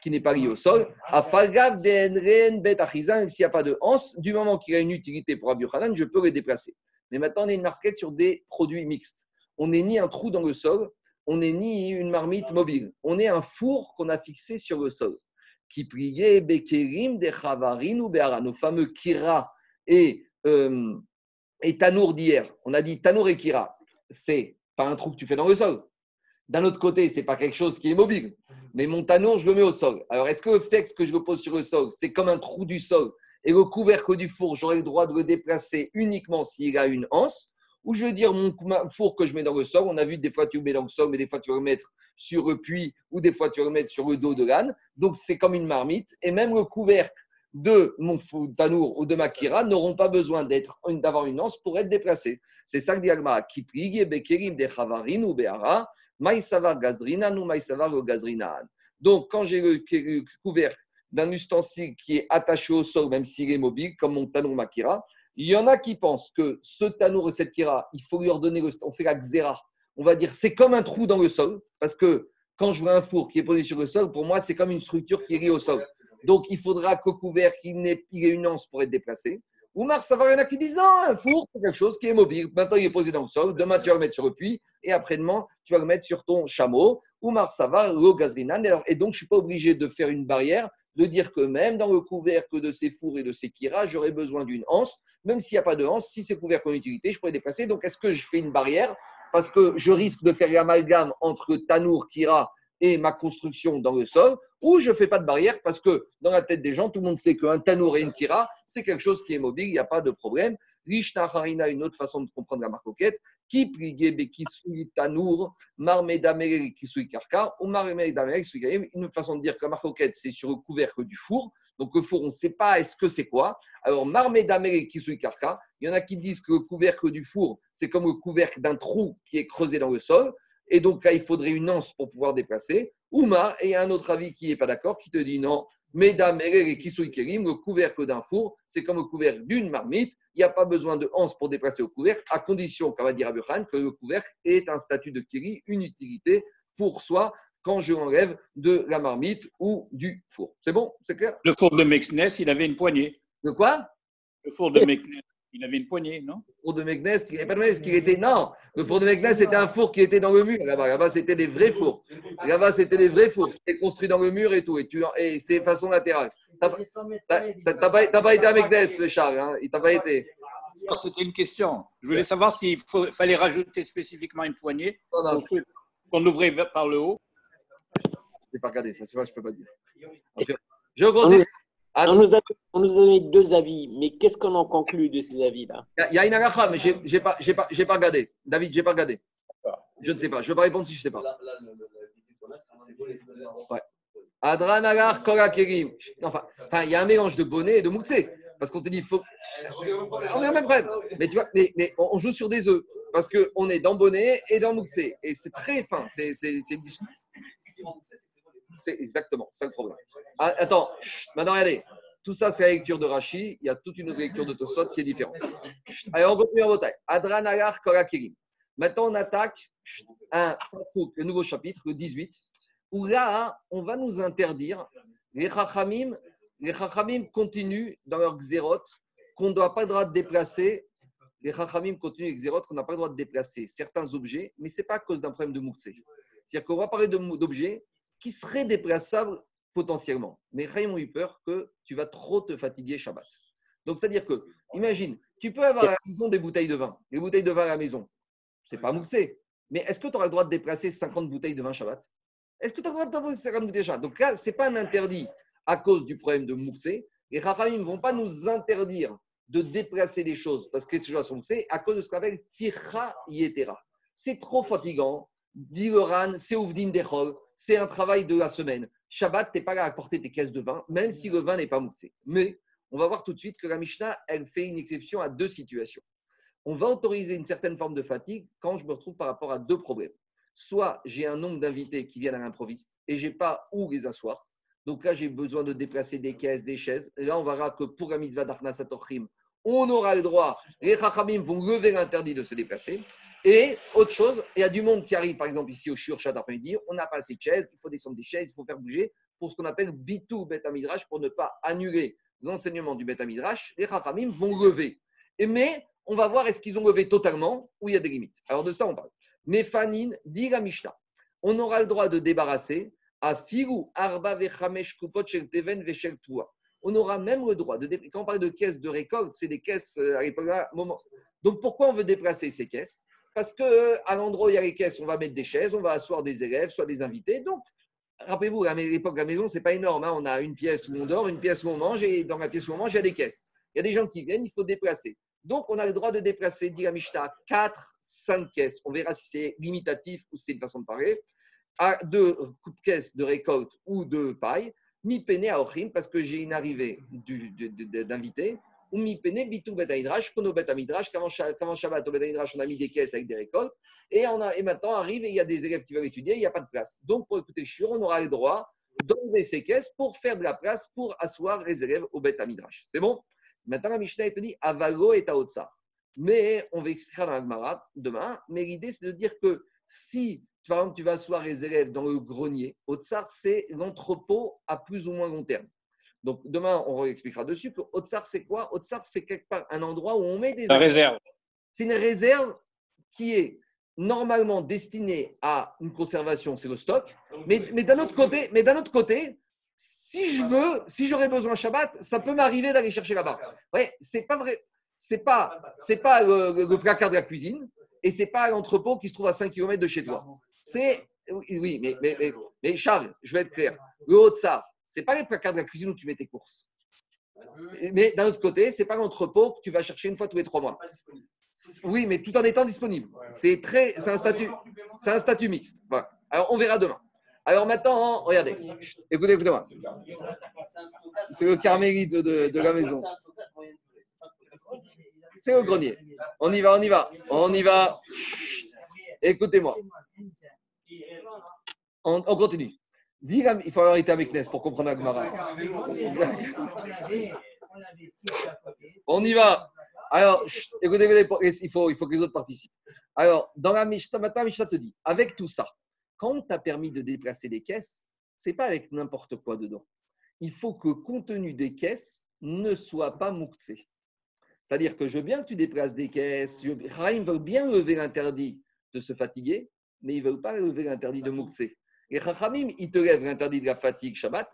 qui n'est pas lié au sol, même s'il n'y a pas de hanse, du moment qu'il a une utilité pour Rabbi je peux le déplacer. Mais maintenant, on est une marquette sur des produits mixtes. On n'est ni un trou dans le sol, on n'est ni une marmite mobile. On est un four qu'on a fixé sur le sol. Qui priait Bekerim de Chavarin ou Be'ara, nos fameux Kira et, euh, et Tanour d'hier. On a dit Tanour et Kira. C'est pas un trou que tu fais dans le sol. D'un autre côté, ce n'est pas quelque chose qui est mobile. Mais mon tanour, je le mets au sol. Alors, est-ce que le fait que je le pose sur le sol, c'est comme un trou du sol et le couvercle du four, j'aurai le droit de le déplacer uniquement s'il a une anse? Ou je veux dire, mon four que je mets dans le sol, on a vu des fois tu le mets dans le sol, mais des fois tu vas le mettre sur le puits ou des fois tu vas le mettre sur le dos de l'âne. Donc, c'est comme une marmite. Et même le couvercle de mon tanour ou de ma kira n'auront pas besoin d'être d'avoir une anse pour être déplacés. C'est ça que dit Agma. Prie, bekerim de chavarin ou be'ara. Maïsavar gazrina ou maïsavar gazrina. Donc, quand j'ai le couvercle d'un ustensile qui est attaché au sol, même s'il est mobile, comme mon tanour makira, il y en a qui pensent que ce tanour et cette kira, il faut lui redonner, on fait la xéra. On va dire, c'est comme un trou dans le sol, parce que quand je vois un four qui est posé sur le sol, pour moi, c'est comme une structure qui est au sol. Donc, il faudra qu'au couvert, qu'il ait une anse pour être déplacé. Ou va, il y en a qui disent non, un four, c'est quelque chose qui est mobile. Maintenant, il est posé dans le sol. Demain, tu vas le mettre sur le puits. Et après-demain, tu vas le mettre sur ton chameau. Ou Mars, ça va, l'eau gazrinan. Et donc, je ne suis pas obligé de faire une barrière, de dire que même dans le couvercle de ces fours et de ces kiras, j'aurais besoin d'une anse. Même s'il n'y a pas de anse, si c'est couvert comme utilité, je pourrais déplacer. Donc, est-ce que je fais une barrière parce que je risque de faire l'amalgame entre Tanour, Kira et ma construction dans le sol, ou je ne fais pas de barrière parce que dans la tête des gens, tout le monde sait qu'un Tanour et une Kira, c'est quelque chose qui est mobile, il n'y a pas de problème. Rishna Harina, une autre façon de comprendre la marcoquette, qui prigebe kisui Tanour, marmedamere kisui karka, ou marmedamere kisui Une façon de dire que la marcoquette, c'est sur le couvercle du four, donc le four, on ne sait pas est-ce que c'est quoi. Alors, marmedamere kisui karka, il y en a qui disent que le couvercle du four, c'est comme le couvercle d'un trou qui est creusé dans le sol. Et donc là, il faudrait une anse pour pouvoir déplacer. Ouma, et il y a un autre avis qui n'est pas d'accord, qui te dit non. Mesdames, et kerim, le couvercle d'un four, c'est comme le couvercle d'une marmite. Il n'y a pas besoin de anse pour déplacer le couvercle, à condition, comme va dire Abuchan, que le couvercle est un statut de kiri, une utilité pour soi quand je l'enlève de la marmite ou du four. C'est bon? C'est clair? Le four de Mexnes, il avait une poignée. De quoi? Le four de *laughs* Mexnes. Il avait une poignée, non? Le four de Meknes, il n'avait pas de Meknes, qu'il était. Non, le four de Meknes, c'était un four qui était dans le mur là-bas. Là-bas, c'était des vrais fours. Là-bas, c'était des vrais fours. C'était construit dans le mur et tout. Et, tu... et c'était façon latérale. T'as pas, pas été à Meknes, Charles. Hein il t'a pas été. C'était une question. Je voulais savoir s'il fallait rajouter spécifiquement une poignée qu'on ouvrait par le haut. Je n'ai pas regardé, ça c'est vrai, je ne peux pas dire. Je vais on, nous a, on nous a donné deux avis, mais qu'est-ce qu'on en conclut de ces avis-là? Il y, a une agacha, mais je n'ai pas, pas, pas regardé. David, je n'ai pas regardé. Je ne sais pas. Je ne vais pas répondre si je ne sais pas. Ouais. Adran agar. Enfin, il y a un mélange de bonnet et de mouktsé. Parce qu'on te dit, il faut. On est au même problème. Mais tu vois, mais, mais on joue sur des œufs. Parce qu'on est dans bonnet et dans mouktsé. Et c'est très fin. C'est une discussion. C'est exactement ça le problème. Ah, attends, maintenant regardez. Tout ça, c'est la lecture de Rashi. Il y a toute une autre lecture de Tosot qui est différente. Allez, on continue en bataille. Adran Agar Korakirim. Maintenant, on attaque un, nouveau chapitre, le 18, où là, on va nous interdire. Les Chachamim, les Chachamim continuent dans leur xérot qu'on ne doit pas le droit de déplacer. Les Chachamim continuent les qu'on n'a pas le droit de déplacer certains objets, mais ce n'est pas à cause d'un problème de Moukse. C'est-à-dire qu'on va parler d'objets qui serait déplaçable potentiellement. Mais Chaim ont eu peur que tu vas trop te fatiguer Shabbat. Donc, c'est-à-dire que, imagine, tu peux avoir à la maison des bouteilles de vin. Les bouteilles de vin à la maison, c'est pas moussé. Mais est-ce que tu auras le droit de déplacer 50 bouteilles de vin Shabbat? Est-ce que tu as le droit de déplacer 50 bouteilles de Donc là, ce n'est pas un interdit à cause du problème de moussé. Les Chachamim ne vont pas nous interdire de déplacer des choses parce que ces choses sont moussées à cause de ce qu'on appelle Tira Yetera. C'est trop fatigant. Diloran, c'est Ouvdin c'est un travail de la semaine. Shabbat, tu n'es pas là à porter tes caisses de vin, même si le vin n'est pas moussé. Mais on va voir tout de suite que la Mishnah, elle fait une exception à deux situations. On va autoriser une certaine forme de fatigue quand je me retrouve par rapport à deux problèmes. Soit j'ai un nombre d'invités qui viennent à l'improviste et je n'ai pas où les asseoir. Donc là, j'ai besoin de déplacer des caisses, des chaises. Là, on verra que pour la mitzvah on aura le droit, les Chachamim vont lever l'interdit de se déplacer. Et autre chose, il y a du monde qui arrive, par exemple, ici au Shur après-midi, on n'a pas assez de chaises, il faut descendre des chaises, il faut faire bouger pour ce qu'on appelle bitou bet midrash pour ne pas annuler l'enseignement du bet midrash. Les Chachamim vont lever. Mais, on va voir est-ce qu'ils ont levé totalement ou il y a des limites. Alors de ça, on parle. Mais Fanin dit la Mishnah on aura le droit de débarrasser à figu arba vechamesh kupot teven veshel On aura même le droit de quand on parle de caisses de récolte, c'est des caisses euh, à l'époque moment. Donc pourquoi on veut déplacer ces caisses? Parce qu'à l'endroit où il y a les caisses, on va mettre des chaises, on va asseoir des élèves, soit des invités. Donc, rappelez-vous, à l'époque, la maison, ce n'est pas énorme. Hein. On a une pièce où on dort, une pièce où on mange, et dans la pièce où on mange, il y a des caisses. Il y a des gens qui viennent, il faut déplacer. Donc, on a le droit de déplacer, dit la Mishnah, 4, 5 caisses. On verra si c'est limitatif ou si c'est une façon de parler. À deux coups de caisse de récolte ou de paille, mi pene à Ochim, parce que j'ai une arrivée d'invités bitou qu'avant Shabbat au on a mis des caisses avec des récoltes, et, on a, et maintenant arrive il y a des élèves qui veulent étudier, il n'y a pas de place. Donc pour écouter Shur, on aura le droit d'enlever ces caisses pour faire de la place pour asseoir les élèves au betamidrash. C'est bon? Maintenant la Mishnah est dit avalo et taotsar. Mais on va expliquer dans la Gemara demain, mais l'idée c'est de dire que si par exemple, tu vas asseoir les élèves dans le grenier. Au tsar, c'est l'entrepôt à plus ou moins long terme. Donc demain, on expliquera dessus que Otsar, c'est quoi? Otsar, c'est quelque part un endroit où on met des. La réserve. C'est une réserve qui est normalement destinée à une conservation, c'est le stock. Mais, mais d'un autre côté, mais d'un autre côté, si je veux, si j'aurais besoin Shabbat, ça peut m'arriver d'aller chercher là-bas. Ouais, c'est pas vrai. C'est pas, c'est pas le, placard de la cuisine et c'est pas l'entrepôt qui se trouve à 5 km de chez toi. C'est oui, mais, mais, mais, Charles, je vais être clair. Le Haut-Tsar, ce n'est pas les placards de la cuisine où tu mets tes courses. Mais d'un autre côté, ce n'est pas l'entrepôt que tu vas chercher une fois tous les trois mois. Oui, mais tout en étant disponible. C'est très, c'est un statut, c'est un statut mixte. Alors on verra demain. Alors maintenant, regardez, écoutez, écoutez-moi. C'est le carmélite de, de la maison. C'est le grenier. On y va, on y va, on y va. Écoutez-moi. On, on continue il faut arrêter avec Nes pour comprendre Agmara. On y va. Alors, écoutez, il faut, il faut que les autres participent. Alors, dans la Mishnah, maintenant, Mishnah te dit, avec tout ça, quand on t'a permis de déplacer des caisses, c'est pas avec n'importe quoi dedans. Il faut que le contenu des caisses ne soit pas mouktsé. C'est-à-dire que je veux bien que tu déplaces des caisses. Rahim veut bien lever l'interdit de se fatiguer, mais il ne veut pas lever l'interdit de mouktsé. Les Chachamim, ils te lèvent l'interdit de la fatigue Shabbat,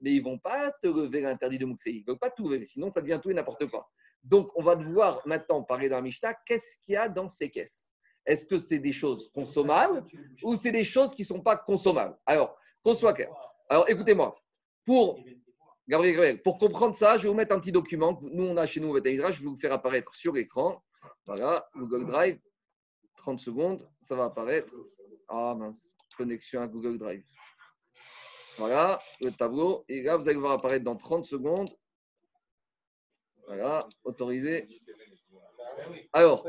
mais ils ne vont pas te lever l'interdit de Mouxé. Ils ne veulent pas tout lever, sinon ça devient tout et n'importe quoi. Donc, on va devoir maintenant parler dans la Mishnah, qu'est-ce qu'il y a dans ces caisses? Est-ce que c'est des choses consommables ou c'est des choses qui ne sont pas consommables? Alors, qu'on soit clair. Alors, écoutez-moi. Pour, Gabriel, pour comprendre ça, je vais vous mettre un petit document nous, on a chez nous au je vais vous faire apparaître sur l'écran. Voilà, Google Drive. 30 secondes, ça va apparaître. Ah mince connexion à Google Drive. Voilà le tableau. Et là, vous allez voir apparaître dans 30 secondes. Voilà, autorisé. Alors,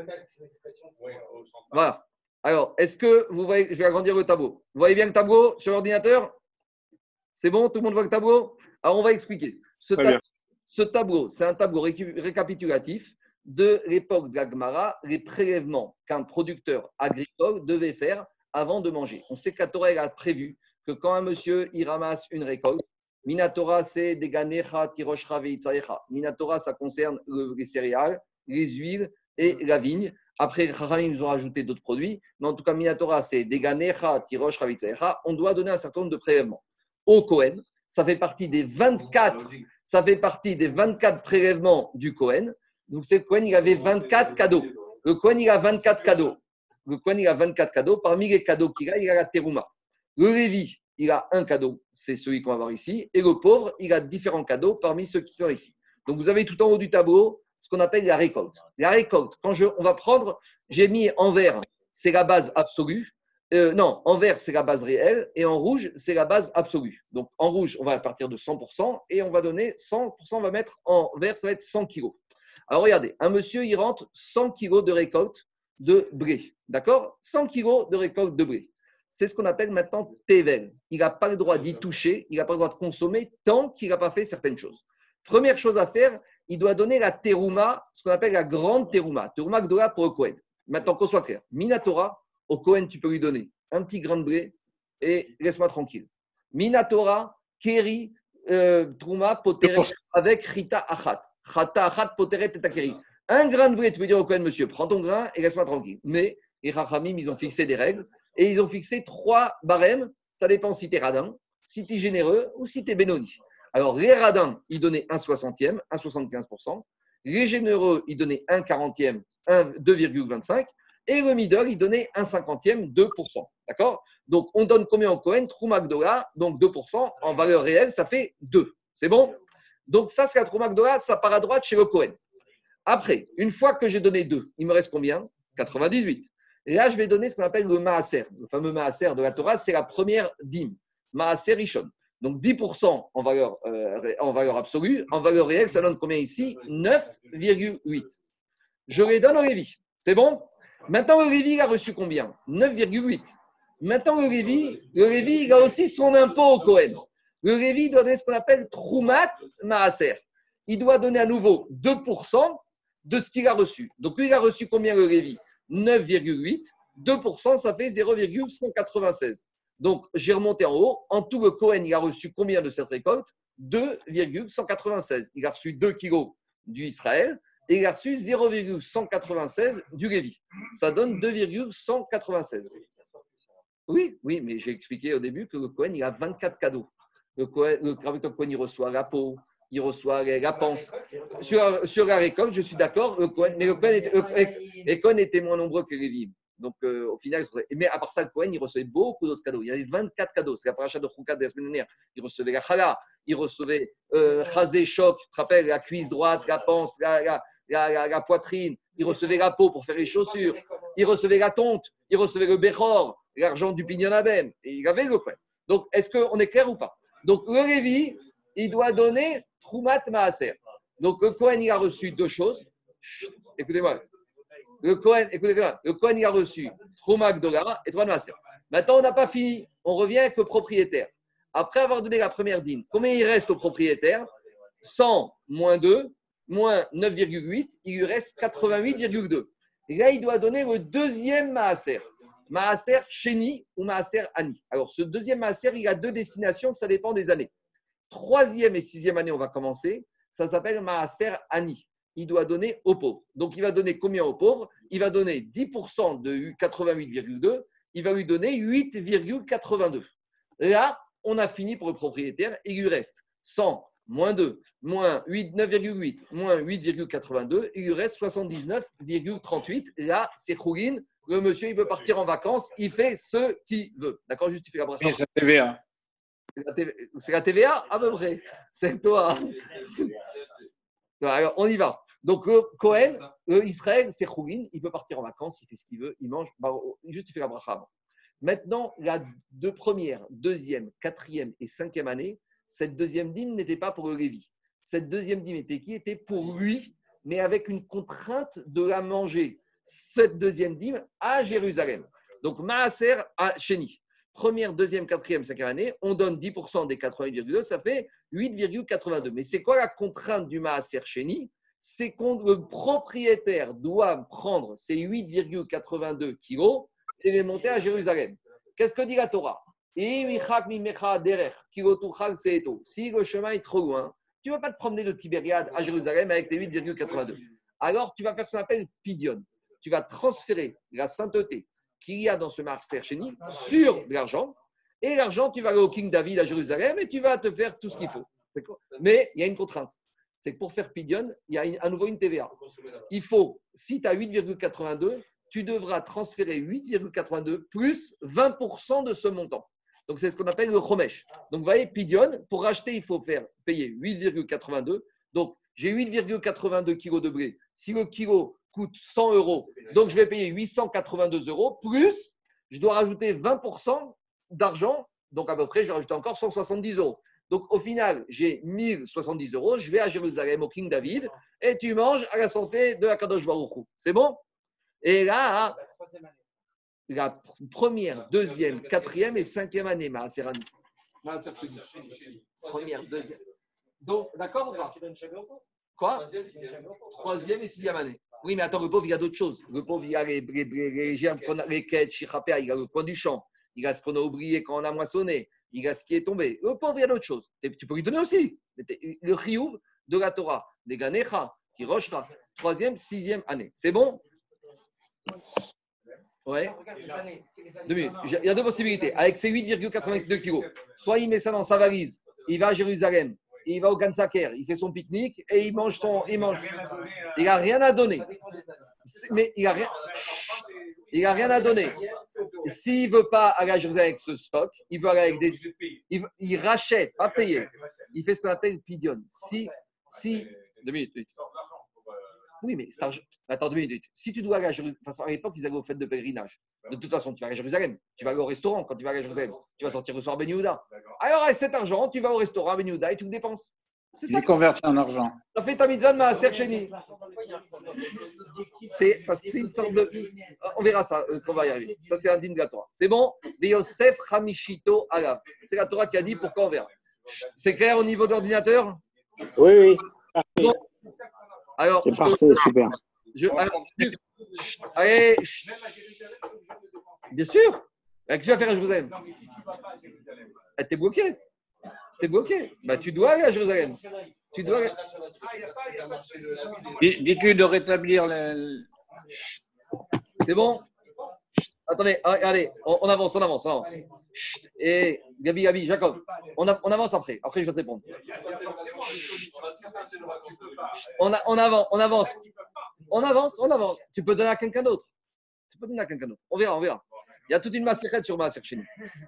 voilà. Alors, est-ce que vous voyez, je vais agrandir le tableau. Vous voyez bien le tableau sur l'ordinateur? C'est bon? Tout le monde voit le tableau? Alors, on va expliquer. Ce, ce tableau, c'est un tableau récapitulatif de l'époque de la les prélèvements qu'un producteur agricole devait faire avant de manger. On sait que la Torah a prévu que quand un monsieur il ramasse une récolte, Minatora, c'est des ganecha, tiroshra, Minatora, ça concerne les céréales, les huiles et la vigne. Après, ils nous ont rajouté d'autres produits. Mais en tout cas, Minatora, c'est des ganecha, tiroshra, On doit donner un certain nombre de prélèvements. Au Cohen, ça fait partie des 24, ça fait partie des 24 prélèvements du Cohen. Donc, c'est Cohen, il avait 24 cadeaux. Le Cohen, il a 24 cadeaux le Kohen, il a 24 cadeaux. Parmi les cadeaux qu'il a, il a la terouma. Le Lévi, il a un cadeau, c'est celui qu'on va voir ici. Et le pauvre, il a différents cadeaux parmi ceux qui sont ici. Donc, vous avez tout en haut du tableau ce qu'on appelle la récolte. La récolte, quand je, on va prendre, j'ai mis en vert, c'est la base absolue. Euh, non, en vert, c'est la base réelle. Et en rouge, c'est la base absolue. Donc, en rouge, on va partir de 100% et on va donner 100%, on va mettre en vert, ça va être 100 kg. Alors, regardez, un monsieur, il rentre 100 kg de récolte de blé. D'accord? 100 kg de récolte de blé. C'est ce qu'on appelle maintenant Tevel. Il n'a pas le droit d'y toucher, il n'a pas le droit de consommer tant qu'il n'a pas fait certaines choses. Première chose à faire, il doit donner la terouma, ce qu'on appelle la grande terouma. Terouma Gdola pour le Kohen. Maintenant qu'on soit clair, Minatora, au Kohen, tu peux lui donner un petit grain de blé et laisse-moi tranquille. Minatora, Keri, euh, Trouma, Poteret, avec Rita Achat. Chata Achat, Poteret et Takeri. Un grain de blé, tu peux dire au Cohen, monsieur, prends ton grain et laisse-moi tranquille. Mais les Rachamim, ils ont fixé des règles et ils ont fixé trois barèmes. Ça dépend si tu es radin, si tu es généreux ou si tu es bénoni. Alors, les radins, ils donnaient un soixantième, un 75%. Les généreux, ils donnaient un quarantième, un 2,25. Et le middle, il donnait un cinquantième, 2%. D'accord? Donc, on donne combien au Cohen Troumak donc 2%. En valeur réelle, ça fait 2. C'est bon? Donc, ça, c'est la Troumak ça part à droite chez le Cohen. Après, une fois que j'ai donné deux, il me reste combien? 98. Et là, je vais donner ce qu'on appelle le maaser. Le fameux maaser de la Torah, c'est la première dîme. Maaser Rishon. Donc 10% en valeur, euh, en valeur absolue. En valeur réelle, ça donne combien ici? 9,8. Je les donne au Lévi. C'est bon? Maintenant, le Lévi, a reçu combien? 9,8. Maintenant, le Lévi, le il a aussi son impôt au Cohen. Le Lévi doit donner ce qu'on appelle Troumat Maaser. Il doit donner à nouveau 2% de ce qu'il a reçu. Donc lui, il a reçu combien le Lévi? 9,8. 2%, ça fait 0,196. Donc, j'ai remonté en haut. En tout, le Cohen, il a reçu combien de cette récolte? 2,196. Il a reçu 2 kilos du Israël et il a reçu 0,196 du Lévi. Ça donne 2,196. Oui, oui, mais j'ai expliqué au début que le Cohen, il a 24 cadeaux. Le Cohen, le Cohen, il reçoit la peau, il reçoit la panse. Sur, sur la récolte, je suis d'accord, mais le Cohen, était, moins nombreux que les Lévi. Donc, euh, au final, mais à part ça, le Cohen, il recevait beaucoup d'autres cadeaux. Il y avait 24 cadeaux. C'est la paracha de Khoukat de la semaine dernière. Il recevait la chala, il recevait euh, chazé, choc, tu te rappelles, la cuisse droite, la panse, la, la, poitrine. Il recevait la peau pour faire les chaussures. Il recevait la tonte. Il recevait le béchor, l'argent du pignon à ben. Et il avait le Cohen. Donc, est-ce qu'on est clair ou pas? Donc, le Lévi, il doit donner Troumat Maaser. Donc, le Cohen, il a reçu deux choses. Écoutez-moi. Le Cohen, écoutez-moi. Le Cohen, il a reçu Troumat Gdola et Troumat Maaser. Maintenant, on n'a pas fini. On revient avec le propriétaire. Après avoir donné la première dîme, combien il reste au propriétaire? 100 moins 2, moins 9,8, il lui reste 88,2. Et là, il doit donner le deuxième Maaser. Maaser Sheni ou Maaser Ani. Alors, ce deuxième Maaser, il a deux destinations, ça dépend des années. Troisième et sixième année, on va commencer. Ça s'appelle Maaser Ani. Il doit donner aux pauvres. Donc, il va donner combien aux pauvres? Il va donner 10% de 88,2. Il va lui donner 8,82. Là, on a fini pour le propriétaire. Il lui reste 100 moins 2, moins 9,8, moins 8,82. Il lui reste 79,38. Là, c'est Khourin. Le monsieur, il veut partir en vacances. Il fait ce qu'il veut. D'accord Justifie la C'est la TVA. C'est la TVA À peu près. C'est toi. Alors, on y va. Donc, Cohen, Israël, c'est Khourin. Il peut partir en vacances. Il fait ce qu'il veut. Il mange. Bah, il justifie la bracha Maintenant, la deux deuxième, quatrième et cinquième année, cette deuxième dîme n'était pas pour le. Cette deuxième dîme était qui? Était pour lui, mais avec une contrainte de la manger, cette deuxième dîme, à Jérusalem. Donc, Maaser à Chéni. Première, deuxième, quatrième, cinquième année, on donne 10% des 88,2, ça fait 8,82. Mais c'est quoi la contrainte du Maaser Chéni C'est que le propriétaire doit prendre ces 8,82 kilos et les monter à Jérusalem. Qu'est-ce que dit la Torah? Si le chemin est trop loin, tu ne vas pas te promener de Tibériade à Jérusalem avec tes 8,82. Alors, tu vas faire ce qu'on appelle pidion. Tu vas transférer la sainteté qu'il y a dans ce marché chéni sur l'argent. Et l'argent, tu vas aller au King David à Jérusalem et tu vas te faire tout ce qu'il faut. Mais il y a une contrainte. C'est que pour faire pidion, il y a à nouveau une TVA. Il faut, si tu as 8,82, tu devras transférer 8,82 plus 20% de ce montant. Donc, c'est ce qu'on appelle le chomesh. Donc, vous voyez, Pidion, pour racheter, il faut faire payer 8,82. Donc, j'ai 8,82 kg de blé. Si le kilo coûte 100 euros, donc je vais payer 882 euros, plus je dois rajouter 20% d'argent. Donc, à peu près, je vais rajouter encore 170 euros. Donc, au final, j'ai 1070 euros. Je vais à Jérusalem, au King David, et tu manges à la santé de la Kadosh Baruch C'est bon? Et là, la première, deuxième, quatrième et cinquième année, ma Première, deuxième. Donc, d'accord ou pas? Quoi? Troisième et sixième année. Oui, mais attends, le pauvre, il y a d'autres choses. Le pauvre, il y a les, les, les, germes, les quêtes, il y a le coin du champ, il y a ce qu'on a oublié quand on a moissonné, il y a ce qui est tombé. Le pauvre, il y a d'autres choses. tu peux lui donner aussi. Le chiouf de la Torah, des Ganecha, Tiroshra, troisième, sixième année. C'est bon? Ouais. Il y a deux possibilités. Avec ses 8,82 kilos, soit il met ça dans sa valise, il va à Jérusalem, il va au Gansaker, il fait son pique-nique et il mange son. Il mange. Il n'a rien à donner. Mais il n'a rien. Il rien à donner. S'il ne veut pas aller à Jérusalem avec ce stock, il veut aller avec des. Il, rachète, pas payer. Il fait ce qu'on appelle pidion. Si. si deux minutes. Oui, mais c'est Attends deux minutes. Si tu dois aller à Jérusalem, enfin, à l'époque, ils avaient au fait de pèlerinage. De toute façon, tu vas à Jérusalem. Tu vas aller au restaurant quand tu vas à Jérusalem. Tu vas sortir le soir Ben Yehuda. Alors, avec cet argent, tu vas au restaurant Ben Yehuda et tu le dépenses. C'est ça. converti en argent. Ça fait ta mitzvah de Maaser. C'est parce que c'est une sorte de. On verra ça euh, qu'on va y arriver. Ça, c'est un digne de la Torah. C'est bon? De Yosef Hamishito Alav. C'est la Torah qui a dit pourquoi on verra. C'est clair au niveau d'ordinateur Oui, oui. Alors, c'est parfait, super. Je, allez, Bien sûr. Qu'est-ce que tu vas faire à Jérusalem? Non, mais si tu vas pas à Jérusalem. Eh, t'es bloqué. T'es bloqué. Bah, tu dois aller à Jérusalem. Tu dois. Dis-tu de rétablir le. C'est bon? Attendez, ah, allez, on, avance, on avance, on avance. Et Gabi, Gabi, Jacob, on, on, avance après. Après, je vais te répondre. On, on, avance, on avance. On avance, on avance. Tu peux donner à quelqu'un d'autre. Tu peux donner à quelqu'un d'autre. On verra, on verra. Il y a toute une massérette sur ma chez nous.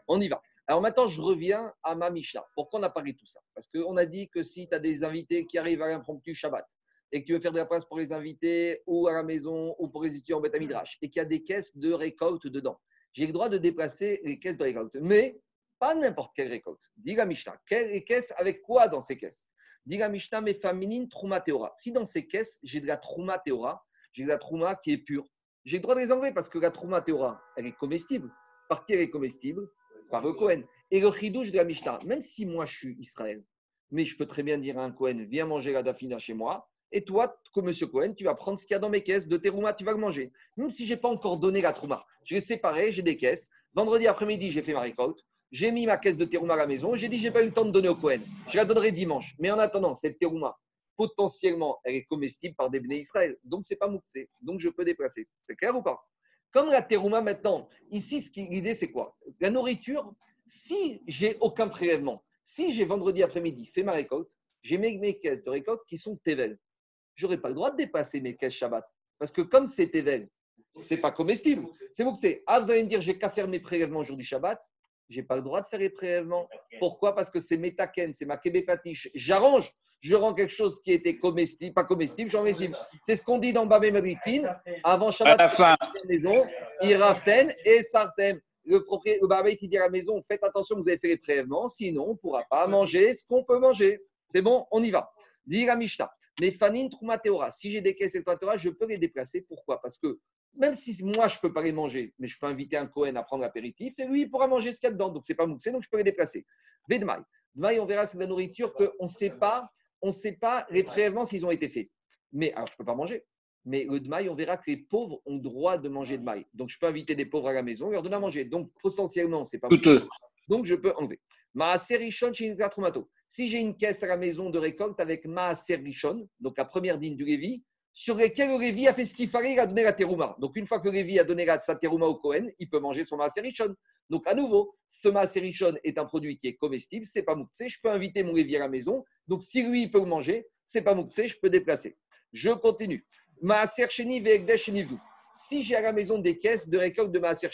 On y va. Alors maintenant, je reviens à ma Mishnah. Pourquoi on a parlé de tout ça? Parce qu'on a dit que si tu as des invités qui arrivent à l'impromptu Shabbat, et que tu veux faire de la place pour les invités ou à la maison ou pour les étudiants en Beth et qu'il y a des caisses de récolte dedans. J'ai le droit de déplacer les caisses de récolte, mais pas n'importe quelle récolte. Dis la Mishnah, quelles caisses avec quoi dans ces caisses? Dis la Mishnah, mais féminine, Trouma Théora. Si dans ces caisses, j'ai de la Trouma Théora, j'ai de la Trouma qui est pure, j'ai le droit de les enlever parce que la Trouma Théora, elle est comestible. Par qui elle est comestible? Par le Cohen. Et le chidouche de la Mishnah, même si moi je suis Israël, mais je peux très bien dire à un Cohen, viens manger la Dafina chez moi, et toi, comme Monsieur Cohen, tu vas prendre ce qu'il y a dans mes caisses de tes roumas, tu vas le manger. Même si je n'ai pas encore donné la trouma. Je l'ai séparé, j'ai des caisses. Vendredi après-midi, j'ai fait ma récolte. J'ai mis ma caisse de terouma à la maison. J'ai dit, j'ai pas eu le temps de donner au Cohen. Je la donnerai dimanche. Mais en attendant, cette terouma, potentiellement, elle est comestible par des béné Israël. Donc, c'est pas mouxé. Donc, je peux déplacer. C'est clair ou pas? Comme la terouma maintenant, ici, l'idée, c'est quoi? La nourriture, si j'ai aucun prélèvement, si j'ai vendredi après-midi fait ma récolte, j'ai mes, caisses de récolte qui sont tevel j'aurais pas le droit de dépasser mes caisses Shabbat. Parce que comme c'est Tevel, c'est pas comestible. C'est vous que c'est. Ah, vous allez me dire, j'ai qu'à faire mes prélèvements jour du Shabbat. J'ai pas le droit de faire les prélèvements. Pourquoi? Parce que c'est métaken, c'est ma kébépatiche. J'arrange, je rends quelque chose qui était comestible, pas comestible, j'en comestible. C'est ce qu'on dit dans Babé Madrikin. Avant Shabbat, à la maison, Iraften et Sartem. Le propriétaire, le Babé qui dit à la maison, faites attention, vous avez fait les prélèvements, sinon on ne pourra pas manger ce qu'on peut manger. C'est bon, on y va. Dit la Mishnah. Mais Fanine Troumateora, si j'ai des caisses Torah, je peux les déplacer. Pourquoi? Parce que même si moi, je ne peux pas les manger, mais je peux inviter un Cohen à prendre l'apéritif, et lui, il pourra manger ce qu'il y a dedans. Donc, ce n'est pas mouxé, donc je peux les déplacer. Vedmaï. Dmaï, on verra, c'est de la nourriture qu'on ne sait pas, on sait pas les prélèvements s'ils ont été faits. Mais, alors, je ne peux pas manger. Mais le Dmaï, on verra que les pauvres ont droit de manger Dmaï. Donc, je peux inviter des pauvres à la maison et leur donner à manger. Donc, potentiellement, ce n'est pas mouxé. Donc, je peux enlever. Ma Serichon chez si j'ai une caisse à la maison de récolte avec Maaser Rishon, donc la première digne du Lévi, sur laquelle le a fait ce qu'il fallait, il a donné la terouma. Donc une fois que le Lévi a donné sa terouma au Cohen, il peut manger son Maaser Rishon. Donc à nouveau, ce Maaser Rishon est un produit qui est comestible, c'est pas mouktsé, je peux inviter mon Lévi à la maison. Donc si lui, il peut le manger, c'est pas mouktsé, je peux déplacer. Je continue. Maaser Sheni Si j'ai à la maison des caisses de récolte de Maaser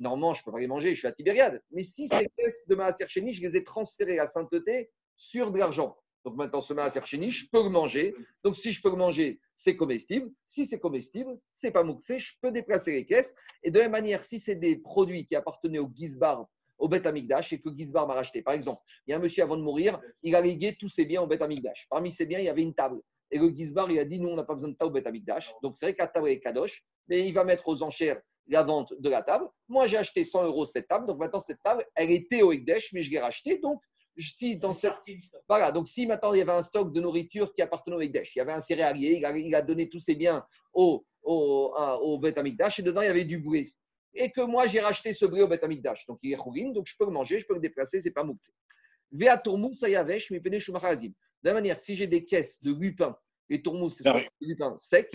Normalement, je ne peux pas les manger, je suis à Tibériade. Mais si ces caisses de Maaser je les ai transférées à sainteté sur de l'argent. Donc maintenant, ce Maaser Chéni, je peux le manger. Donc si je peux le manger, c'est comestible. Si c'est comestible, c'est pas mouxé, je peux déplacer les caisses. Et de la même manière, si c'est des produits qui appartenaient au Gizbar, au Bet Amigdash, et que Gizbar m'a racheté. Par exemple, il y a un monsieur avant de mourir, il a légué tous ses biens au Bet Amigdash. Parmi ses biens, il y avait une table. Et le Gizbar, il a dit, nous, on n'a pas besoin de table au Bet Amigdash. Donc c'est vrai que la table est kadosh, mais il va mettre aux enchères la vente de la table. Moi, j'ai acheté 100 euros cette table. Donc maintenant, cette table, elle était au Ekdesh, mais je l'ai rachetée. Donc, si dans cette... Voilà, donc si maintenant il y avait un stock de nourriture qui appartenait au Ekdesh, il y avait un céréalier, il a, donné tous ses biens au, au, au et dedans il y avait du bruit. Et que moi j'ai racheté ce bruit au Bet donc il est chourine, donc je peux le manger, je peux le déplacer, c'est pas mouktsé. Vea tourmous sayavesh, mais pene De la manière, si j'ai des caisses de lupin, et tourmous, c'est du lupin sec,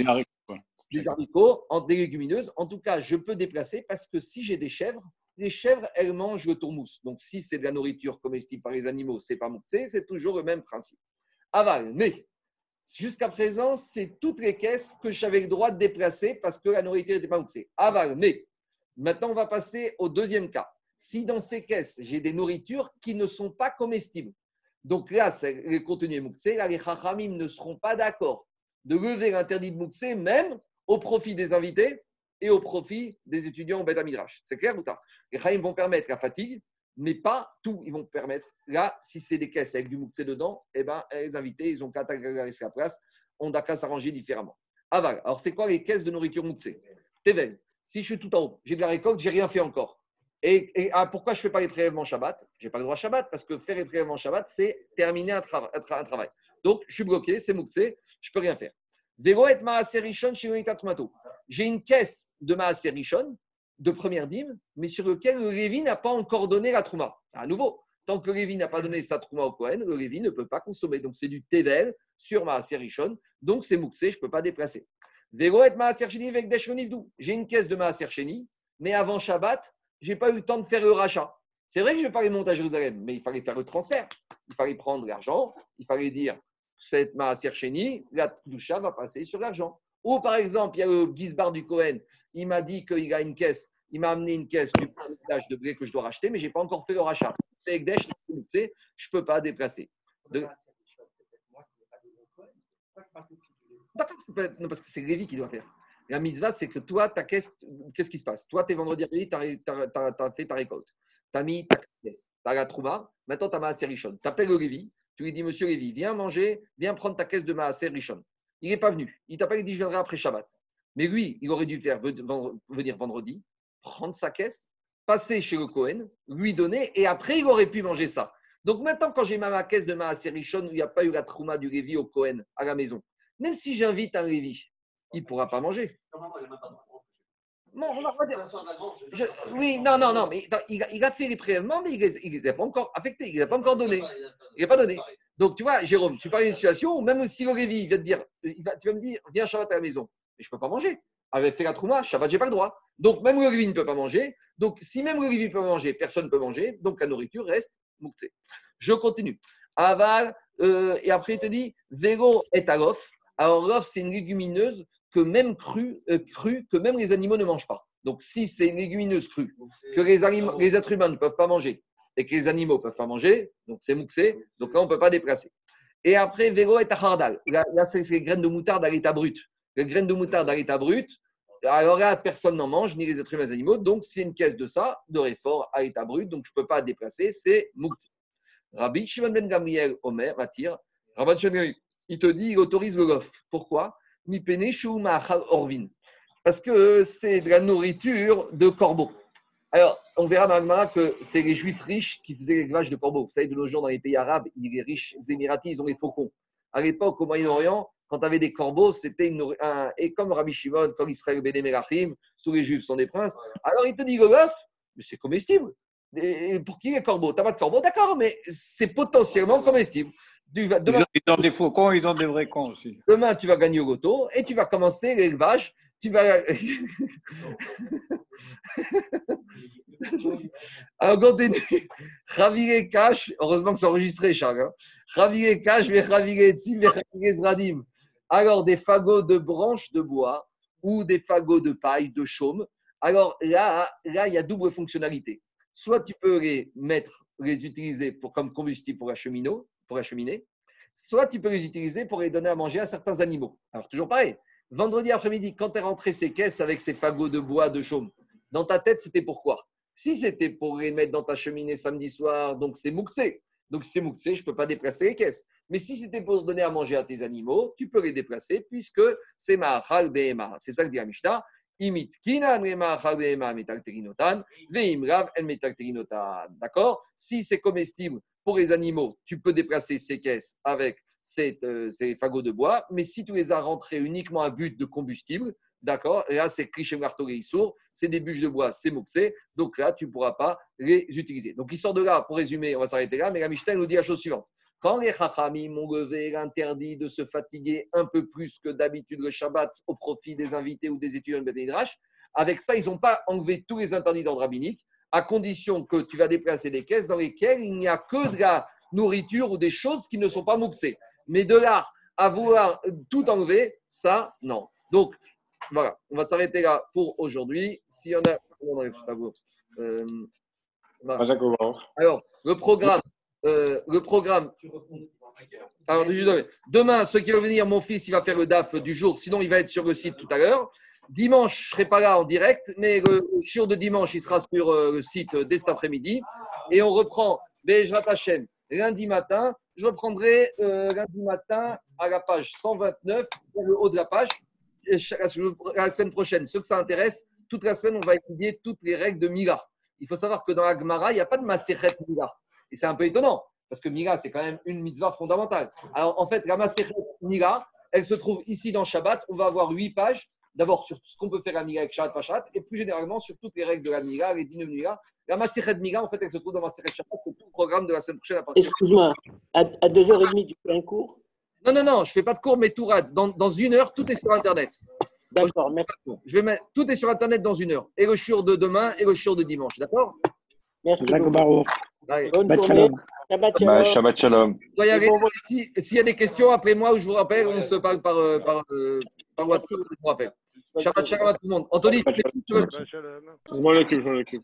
des haricots, en, des légumineuses. En tout cas, je peux déplacer parce que si j'ai des chèvres, les chèvres, elles mangent le tourmousse. Donc, si c'est de la nourriture comestible par les animaux, c'est pas mouxé, c'est toujours le même principe. Aval, mais jusqu'à présent, c'est toutes les caisses que j'avais le droit de déplacer parce que la nourriture n'était pas mouxée. Aval, mais maintenant, on va passer au deuxième cas. Si dans ces caisses, j'ai des nourritures qui ne sont pas comestibles, donc là, les contenus mouxés, là, les chachamim ne seront pas d'accord de lever l'interdit de mouxé, même au profit des invités et au profit des étudiants au Beth Midrash. C'est clair ou pas? Les Chaim vont permettre la fatigue, mais pas tout. Ils vont permettre, là, si c'est des caisses avec du mouxé dedans, eh ben, les invités, ils ont qu'à la place. On n'a qu'à s'arranger différemment. Aval. Alors, c'est quoi les caisses de nourriture mouxé? Tevel. Si je suis tout en haut, j'ai de la récolte, j'ai rien fait encore. Et, ah, pourquoi je ne fais pas les prélèvements Shabbat? Je n'ai pas le droit Shabbat parce que faire les prélèvements Shabbat, c'est terminer un, travail. Donc, je suis bloqué, c'est mouxé, je ne peux rien faire. J'ai une caisse de Maaser de première dîme, mais sur lequel le n'a pas encore donné la trouma. À nouveau, tant que le n'a pas donné sa trouma au Cohen, le ne peut pas consommer. Donc c'est du Tevel sur ma Richon, donc c'est Mouxé, je ne peux pas déplacer. J'ai une caisse de Maaser mais avant Shabbat, je n'ai pas eu le temps de faire le rachat. C'est vrai que je vais pas monter à Jérusalem, mais il fallait faire le transfert. Il fallait prendre l'argent, il fallait dire cette Maaser la Kdusha va passer sur l'argent. Ou par exemple, il y a le Gizbar du Cohen, il m'a dit qu'il a une caisse, il m'a amené une caisse du village de blé que je dois racheter, mais je n'ai pas encore fait le rachat. C'est Ekdesh, je ne peux pas déplacer. D'accord, non, parce que c'est Lévi qui doit faire. La mitzvah, c'est que toi, ta caisse, qu'est-ce qui se passe? Toi, tu es vendredi tu as, fait ta récolte. Tu as mis ta caisse, tu as la trouma, maintenant tu as ma Richon. Tu appelles le Lévi, tu lui dis Monsieur Lévi, viens manger, viens prendre ta caisse de ma Richon. Il n'est pas venu. Il t'a pas dit je viendrai après Shabbat. Mais lui, il aurait dû faire venir vendredi, prendre sa caisse, passer chez le Cohen, lui donner, et après, il aurait pu manger ça. Donc maintenant, quand j'ai ma caisse de ma Richon où il n'y a pas eu la trouma du Lévi au Cohen à la maison, même si j'invite un Lévi, il ne pourra pas manger. Non, on va dire. oui, non, non, non, mais il a, fait les prélèvements, mais il ne les a pas encore affectés, il ne les a pas encore donnés. Il n'a pas donné. Donc, tu vois, Jérôme, tu parles d'une situation où même si le Lévi vient te dire, tu vas me dire, viens Shabbat à la maison, mais je ne peux pas manger. Avec fait la trouma, Shabbat, je n'ai pas le droit. Donc, même le ne peut pas manger. Donc, si même le Lévi peut manger, personne ne peut manger. Donc, la nourriture reste mouktsé. Je continue. Aval, euh, et après, il te dit, vélo est à l'off. Alors, l'off, c'est une légumineuse que même crue, euh, que même les animaux ne mangent pas. Donc, si c'est une légumineuse crue, que les, les êtres humains ne peuvent pas manger, et que les animaux ne peuvent pas manger, donc c'est mouxé, donc là on ne peut pas déplacer. Et après, vélo est à Là, là c'est les graines de moutarde à l'état brut. Les graines de moutarde à l'état brut, alors là, personne n'en mange, ni les êtres humains, les animaux. Donc, c'est une caisse de ça, de réfort à l'état brut, donc je ne peux pas déplacer, c'est mouxé. Rabbi Shimon ben Gamriel Omer attire. Rabbi Shimon, il te dit, il autorise le gof. Pourquoi? Parce que c'est de la nourriture de corbeau. Alors, on verra dans que c'est les juifs riches qui faisaient l'élevage de corbeaux. Vous savez, de nos jours, dans les pays arabes, les riches émiratis, ils ont les faucons. À l'époque, au Moyen-Orient, quand tu avais des corbeaux, c'était un. Et comme Rabbi Shimon, comme Israël Béné Melachim, tous les juifs sont des princes. Alors, il te dit le mais c'est comestible. Et pour qui les corbeaux? Tu n'as pas de corbeaux, d'accord, mais c'est potentiellement comestible. Demain, ils ont des faucons, ils ont des vrais cons aussi. Demain, tu vas gagner au loto et tu vas commencer l'élevage tu vas. Alors, continue. Ravire cash, heureusement que c'est enregistré, Charles. Hein. Ravire cash, mais ravire tzim, mais zradim. Alors, des fagots de branches de bois ou des fagots de paille, de chaume. Alors là, là, il y a double fonctionnalité. Soit tu peux les mettre, les utiliser pour, comme combustible pour la, pour la cheminée, soit tu peux les utiliser pour les donner à manger à certains animaux. Alors, toujours pareil. Vendredi après-midi, quand tu es rentré ces caisses avec ces fagots de bois, de chaume, dans ta tête, c'était pourquoi Si c'était pour les mettre dans ta cheminée samedi soir, donc c'est mouktsé. Donc si c'est mouktsé, je ne peux pas déplacer les caisses. Mais si c'était pour donner à manger à tes animaux, tu peux les déplacer puisque c'est ma'achal be'ema. C'est ça que dit la Mishnah. Imit kinan D'accord? Si c'est comestible pour les animaux, tu peux déplacer ces caisses avec euh, ces, fagots de bois, mais si tu les as rentrés uniquement à but de combustible, d'accord, là c'est cliché marteau sourd, c'est des bûches de bois, c'est moxé, donc là tu ne pourras pas les utiliser. Donc il sort de là, pour résumer, on va s'arrêter là, mais la Mishnah nous dit la chose suivante. Quand les Chachamim ont levé l'interdit de se fatiguer un peu plus que d'habitude le Shabbat au profit des invités ou des étudiants de Beth avec ça, ils n'ont pas enlevé tous les interdits d'ordre rabbinique, à condition que tu vas déplacer des caisses dans lesquelles il n'y a que de la nourriture ou des choses qui ne sont pas mouxées. Mais de là à vouloir tout enlever, ça, non. Donc, voilà, on va s'arrêter là pour aujourd'hui. Si on a. Euh, Alors, le programme. Euh, le programme. Alors, demain, ceux qui vont venir, mon fils, il va faire le DAF du jour. Sinon, il va être sur le site tout à l'heure. Dimanche, je ne serai pas là en direct, mais le jour de dimanche, il sera sur euh, le site dès cet après-midi. Et on reprend ta chaîne lundi matin je reprendrai euh, lundi matin à la page 129, vers le haut de la page. La semaine prochaine, ceux que ça intéresse, toute la semaine, on va étudier toutes les règles de Mila. Il faut savoir que dans la Gemara, il n'y a pas de Maseret Mila. Et c'est un peu étonnant, parce que Mila, c'est quand même une mitzvah fondamentale. Alors, en fait, la Maseret Mila, elle se trouve ici dans Shabbat. On va avoir huit pages d'abord sur ce qu'on peut faire à Mila avec Shabbat Pachat, et plus généralement sur toutes les règles de la Mila, les dîners de Mila. La Maseret Mila, en fait, elle se trouve dans Maseret Shabbat, c'est tout le programme de la semaine prochaine. Excuse-moi, à, 2h30, tu fais un cours? Non, non, non, je ne fais pas de cours, mais tout rate. Dans, dans une heure, tout est sur Internet. D'accord, merci. Je vais mettre, tout est sur Internet dans une heure. Et le shiur de demain et le shiur de dimanche. D'accord? Merci. Beaucoup. Bonne journée. Shabbat shalom. Shabbat shalom. S'il y a des questions après moi, je vous rappelle, on se parle par, euh, par, euh, par WhatsApp. Je vous rappelle. Shabbat shalom à tout le monde. Anthony, shalom. Je m'en occupe, je m'en occupe.